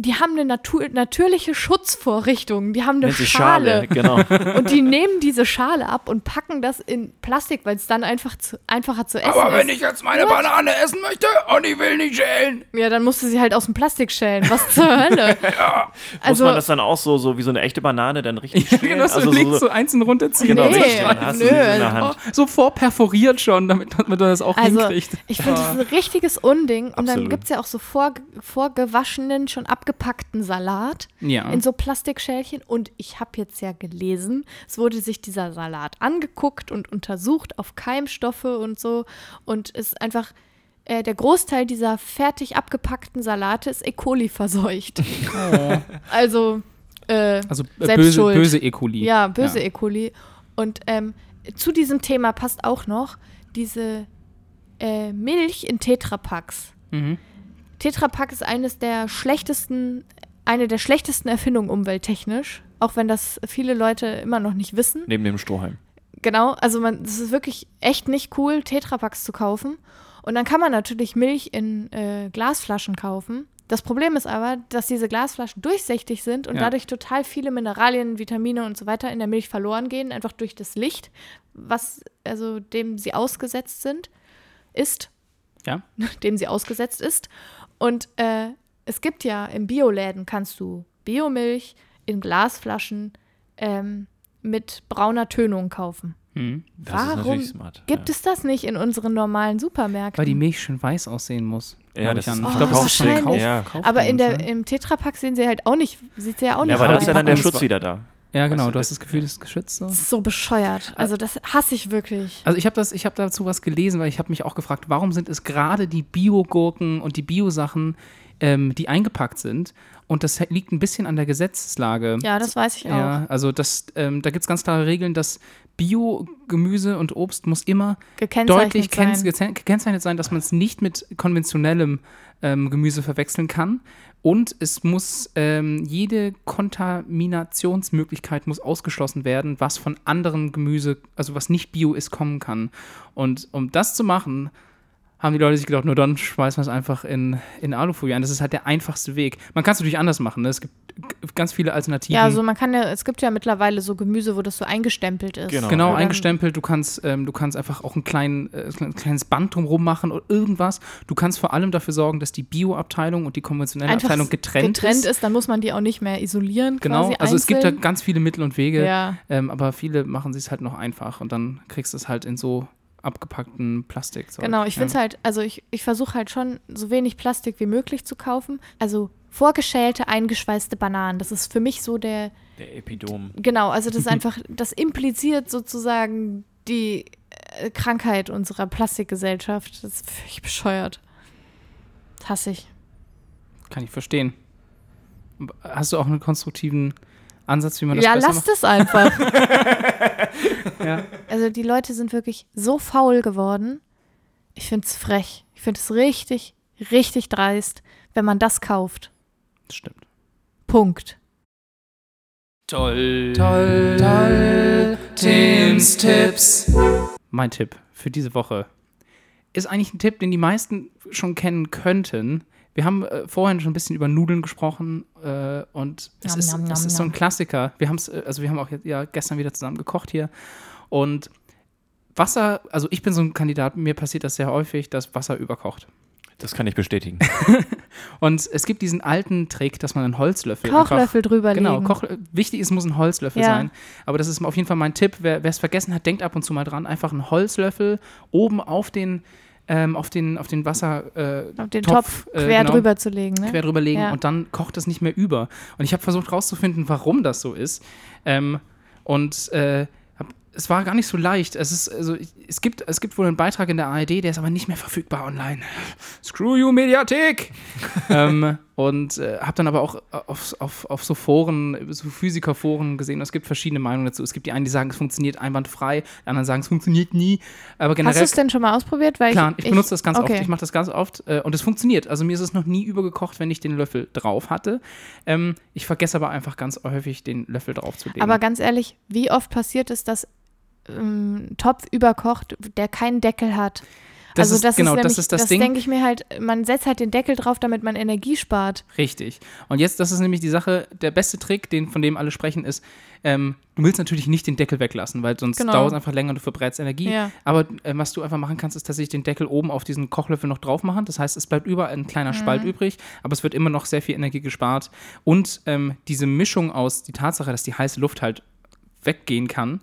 Die haben eine Natur natürliche Schutzvorrichtung. Die haben eine sich Schale. genau. Und die nehmen diese Schale ab und packen das in Plastik, weil es dann einfach zu, einfacher zu essen Aber wenn ist. ich jetzt meine What? Banane essen möchte und ich will nicht schälen. Ja, dann musst du sie halt aus dem Plastik schälen. Was zur Hölle? Muss Also, man das dann auch so, so wie so eine echte Banane dann richtig Ja, schälen? genau, so, also links so, so einzeln runterziehen. genau, Nee, richtig. Dann hast du nö, sie so in der also- Hand. Oh, so vorperforiert schon, damit, damit man das auch Also, hinkriegt. ich finde, das ist ein richtiges Unding. Und dann Absolut. gibt es ja auch so vor, vorgewaschenen, schon abgepackten Salat Ja. in so Plastikschälchen. Und ich habe jetzt ja gelesen, es wurde sich dieser Salat angeguckt und untersucht auf Keimstoffe und so. Und es ist einfach, äh, der Großteil dieser fertig abgepackten Salate ist E. coli verseucht. Also, äh, Also äh, Selbst böse, böse E. coli. ja, böse E. coli. Und ähm, zu diesem Thema passt auch noch diese äh, Milch in Tetrapacks. Mhm. Tetrapack ist eines der schlechtesten, eine der schlechtesten Erfindungen umwelttechnisch, auch wenn das viele Leute immer noch nicht wissen. Neben dem Strohhalm. Genau, also man, es ist wirklich echt nicht cool, Tetrapacks zu kaufen. Und dann kann man natürlich Milch in äh, Glasflaschen kaufen. Das Problem ist aber, dass diese Glasflaschen durchsichtig sind und Ja. dadurch total viele Mineralien, Vitamine und so weiter in der Milch verloren gehen, einfach durch das Licht, was also dem sie ausgesetzt sind, ist, Ja. dem sie ausgesetzt ist. Und äh, es gibt ja im Bioläden kannst du Biomilch in Glasflaschen ähm, mit brauner Tönung kaufen. Das Warum smart. Gibt ja. es das nicht in unseren normalen Supermärkten? Weil die Milch schön weiß aussehen muss. Ja, das ich, ist ein ich glaube, das ist. Kauf, Ja. Kaufding, Aber in der, ne? im Tetrapack sehen sie halt auch nicht, sieht sie ja auch nicht Ja, aber da ist ja dann der Schutz wieder da. Ja, genau, Weißt du, du hast das- Gefühl, das ist geschützt. So. Das ist so bescheuert. Also das hasse ich wirklich. Also ich habe das, ich habe dazu was gelesen, weil ich habe mich auch gefragt, warum sind es gerade die Biogurken und die Biosachen, ähm, die eingepackt sind? Und das liegt ein bisschen an der Gesetzeslage. Ja, das weiß ich auch. Ja, also das, ähm, da gibt es ganz klare Regeln, dass Bio-Gemüse und Obst muss immer Gekennzeichnet deutlich sein. gekennzeichnet sein, dass man es nicht mit konventionellem ähm, Gemüse verwechseln kann. Und es muss ähm, jede Kontaminationsmöglichkeit muss ausgeschlossen werden, was von anderen Gemüse, also was nicht Bio ist, kommen kann. Und um das zu machen, haben die Leute sich gedacht, nur dann schmeißen wir es einfach in, in Alufolie ein. Das ist halt der einfachste Weg. Man kann es natürlich anders machen. Ne? Es gibt ganz viele Alternativen. Ja, also man kann ja, es gibt ja mittlerweile so Gemüse, wo das so eingestempelt ist. Genau. Genau, eingestempelt. Du kannst, ähm, du kannst einfach auch ein, klein, äh, ein kleines Band drumherum machen oder irgendwas. Du kannst vor allem dafür sorgen, dass die Bio-Abteilung und die konventionelle Einfach Abteilung getrennt, getrennt ist. ist. dann muss man die auch nicht mehr isolieren. Genau, quasi also es gibt da einzeln. ganz viele Mittel und Wege, Ja. ähm, aber viele machen es halt noch einfach und dann kriegst du es halt in so abgepackten Plastik. Genau, ich finde es halt, also ich, ich versuche halt schon so wenig Plastik wie möglich zu kaufen. Also vorgeschälte, eingeschweißte Bananen, das ist für mich so der, Der Epidom. genau, also das ist einfach, das impliziert sozusagen die äh, Krankheit unserer Plastikgesellschaft. Das ist völlig bescheuert. Das hasse ich. Kann ich verstehen. Hast du auch einen konstruktiven Ansatz, wie man das Ja, besser lasst es einfach. macht? Ja. Also die Leute sind wirklich so faul geworden. Ich finde es frech. Ich finde es richtig, richtig dreist, wenn man das kauft. Das stimmt. Punkt. Toll. Toll. Toll. Tims Tipps. Mein Tipp für diese Woche ist eigentlich ein Tipp, den die meisten schon kennen könnten. Wir haben äh, vorhin schon ein bisschen über Nudeln gesprochen äh, und es, Nom, ist, nom, es nom, ist so ein. Klassiker. Wir haben es, äh, also wir haben auch ja gestern wieder zusammen gekocht hier und Wasser, also ich bin so ein Kandidat, mir passiert das sehr häufig, dass Wasser überkocht. Das kann ich bestätigen. Und es gibt diesen alten Trick, dass man einen Holzlöffel einfach Kochlöffel drüberlegen. Genau, Koch, wichtig ist, muss ein Holzlöffel Ja. sein. Aber das ist auf jeden Fall mein Tipp. Wer es vergessen hat, denkt ab und zu mal dran. Einfach einen Holzlöffel oben auf den, ähm, auf den, auf den Wasser äh, Auf den Topf, Topf äh, quer genau. drüber zu legen, ne? quer drüber legen Ja. und dann kocht es nicht mehr über. Und ich habe versucht rauszufinden, warum das so ist. Ähm, und äh, hab, es war gar nicht so leicht. Es, ist, also, ich- es, gibt, es gibt wohl einen Beitrag in der ARD, der ist aber nicht mehr verfügbar online. Screw you, Mediathek! ähm, und äh, habe dann aber auch auf, auf, auf so Foren, so Physikerforen gesehen, es gibt verschiedene Meinungen dazu. Es gibt die einen, die sagen, es funktioniert einwandfrei, die anderen sagen, es funktioniert nie. Aber Hast generell du es denn schon mal ausprobiert? Weil Klar, ich, benutze das ganz okay. oft. Ich mache das ganz oft äh, und es funktioniert. Also mir ist es noch nie übergekocht, wenn ich den Löffel drauf hatte. Ähm, ich vergesse aber einfach ganz häufig, den Löffel draufzulegen. Aber ganz ehrlich, wie oft passiert es, dass ähm, Topf überkocht, der keinen Deckel hat? Das also ist- das genau, ist das nämlich, ist das Ding. denke ich mir halt, man setzt halt den Deckel drauf, damit man Energie spart. Richtig. Und jetzt, das ist nämlich die Sache, der beste Trick, den, von dem alle sprechen, ist, ähm, du willst natürlich nicht den Deckel weglassen, weil sonst Genau. dauert es einfach länger und du verbrätst Energie. Ja. Aber äh, was du einfach machen kannst, ist tatsächlich den Deckel oben auf diesen Kochlöffel noch drauf machen. Das heißt, es bleibt überall ein kleiner Spalt Mhm. übrig, aber es wird immer noch sehr viel Energie gespart. Und ähm, diese Mischung aus, die Tatsache, dass die heiße Luft halt weggehen kann,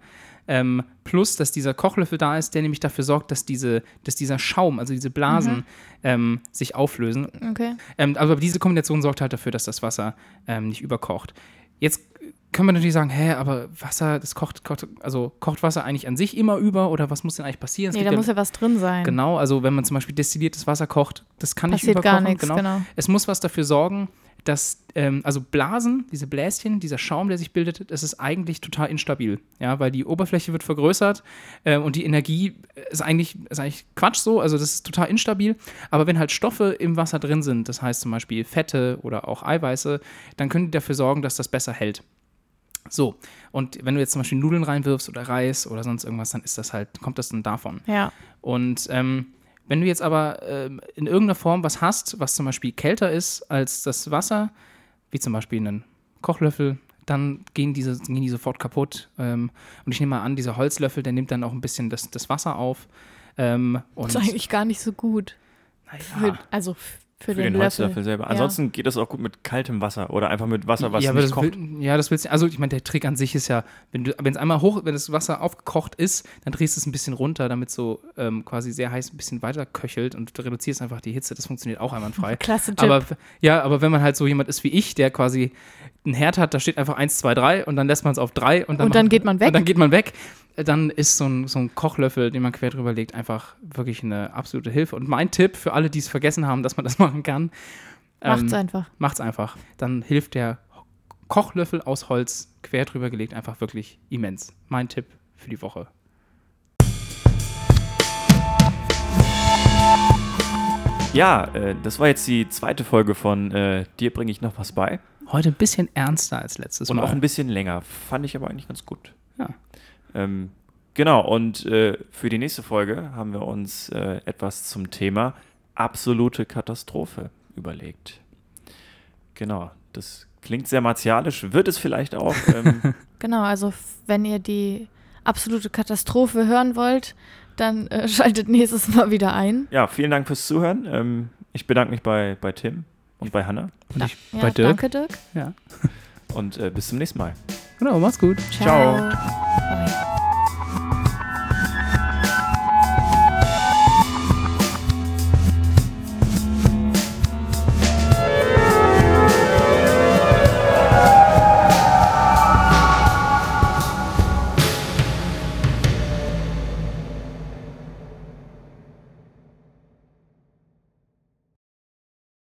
ähm, plus, dass dieser Kochlöffel da ist, der nämlich dafür sorgt, dass, diese, dass dieser Schaum, also diese Blasen, Mhm. ähm, sich auflösen. Okay. Ähm, aber diese Kombination sorgt halt dafür, dass das Wasser ähm, nicht überkocht. Jetzt können wir natürlich sagen, hä, aber Wasser, das kocht, kocht, also kocht Wasser eigentlich an sich immer über oder was muss denn eigentlich passieren? Es Nee, da ja- muss ja was drin sein. Genau, also wenn man zum Beispiel destilliertes Wasser kocht, das kann Passiert nicht gar überkochen. nichts, genau. Es muss was dafür sorgen, dass, ähm, also Blasen, diese Bläschen, dieser Schaum, der sich bildet, das ist eigentlich total instabil. Ja, weil die Oberfläche wird vergrößert ähm, und die Energie ist eigentlich, ist eigentlich Quatsch so, also das ist total instabil. Aber wenn halt Stoffe im Wasser drin sind, das heißt zum Beispiel Fette oder auch Eiweiße, dann können die dafür sorgen, dass das besser hält. So, und wenn du jetzt zum Beispiel Nudeln reinwirfst oder Reis oder sonst irgendwas, dann ist das halt, kommt das dann davon. Ja. Und ähm, wenn du jetzt aber ähm, in irgendeiner Form was hast, was zum Beispiel kälter ist als das Wasser, wie zum Beispiel einen Kochlöffel, dann gehen diese, gehen die sofort kaputt. Ähm, und ich nehme mal an, dieser Holzlöffel, der nimmt dann auch ein bisschen das, das Wasser auf. Ähm, und Das ist eigentlich gar nicht so gut. Für, naja, also f- für, Für den, den, Löffel. Holzlöffel selber. Ja. Ansonsten geht das auch gut mit kaltem Wasser oder einfach mit Wasser, was ja, aber nicht das kocht. will, ja, das willst du. Also, ich meine, der Trick an sich ist ja, wenn du, wenn es einmal hoch, wenn das Wasser aufgekocht ist, dann drehst du es ein bisschen runter, damit so ähm, quasi sehr heiß ein bisschen weiter köchelt und du reduzierst einfach die Hitze. Das funktioniert auch einwandfrei. Klasse Tipp. aber ja, aber wenn man halt so jemand ist wie ich, der quasi einen Herd hat, da steht einfach 1, 2, 3 und dann lässt man es auf 3 und dann, Und dann macht- geht man weg? Und dann geht man weg. Dann ist so ein, so ein Kochlöffel, den man quer drüber legt, einfach wirklich eine absolute Hilfe. Und mein Tipp für alle, die es vergessen haben, dass man das machen kann, Macht's ähm, einfach. Macht's einfach. Dann hilft der Kochlöffel aus Holz quer drüber gelegt einfach wirklich immens. Mein Tipp für die Woche. Ja, äh, das war jetzt die zweite Folge von äh, Dir bringe ich noch was bei. Heute ein bisschen ernster als letztes Und Mal. auch ein bisschen länger. Fand ich aber eigentlich ganz gut. Ja. Ähm, genau, und äh, für die nächste Folge haben wir uns äh, etwas zum Thema absolute Katastrophe überlegt. Genau, das klingt sehr martialisch, wird es vielleicht auch. Ähm, Genau, also wenn ihr die absolute Katastrophe hören wollt, dann äh, schaltet nächstes Mal wieder ein. ja, vielen Dank fürs Zuhören. Ähm, ich bedanke mich bei, bei Tim und bei Hanna Und ich Ja, bei Dirk. Danke, Dirk. Ja. und äh, bis zum nächsten Mal. Genau, mach's gut. Ciao. Bye.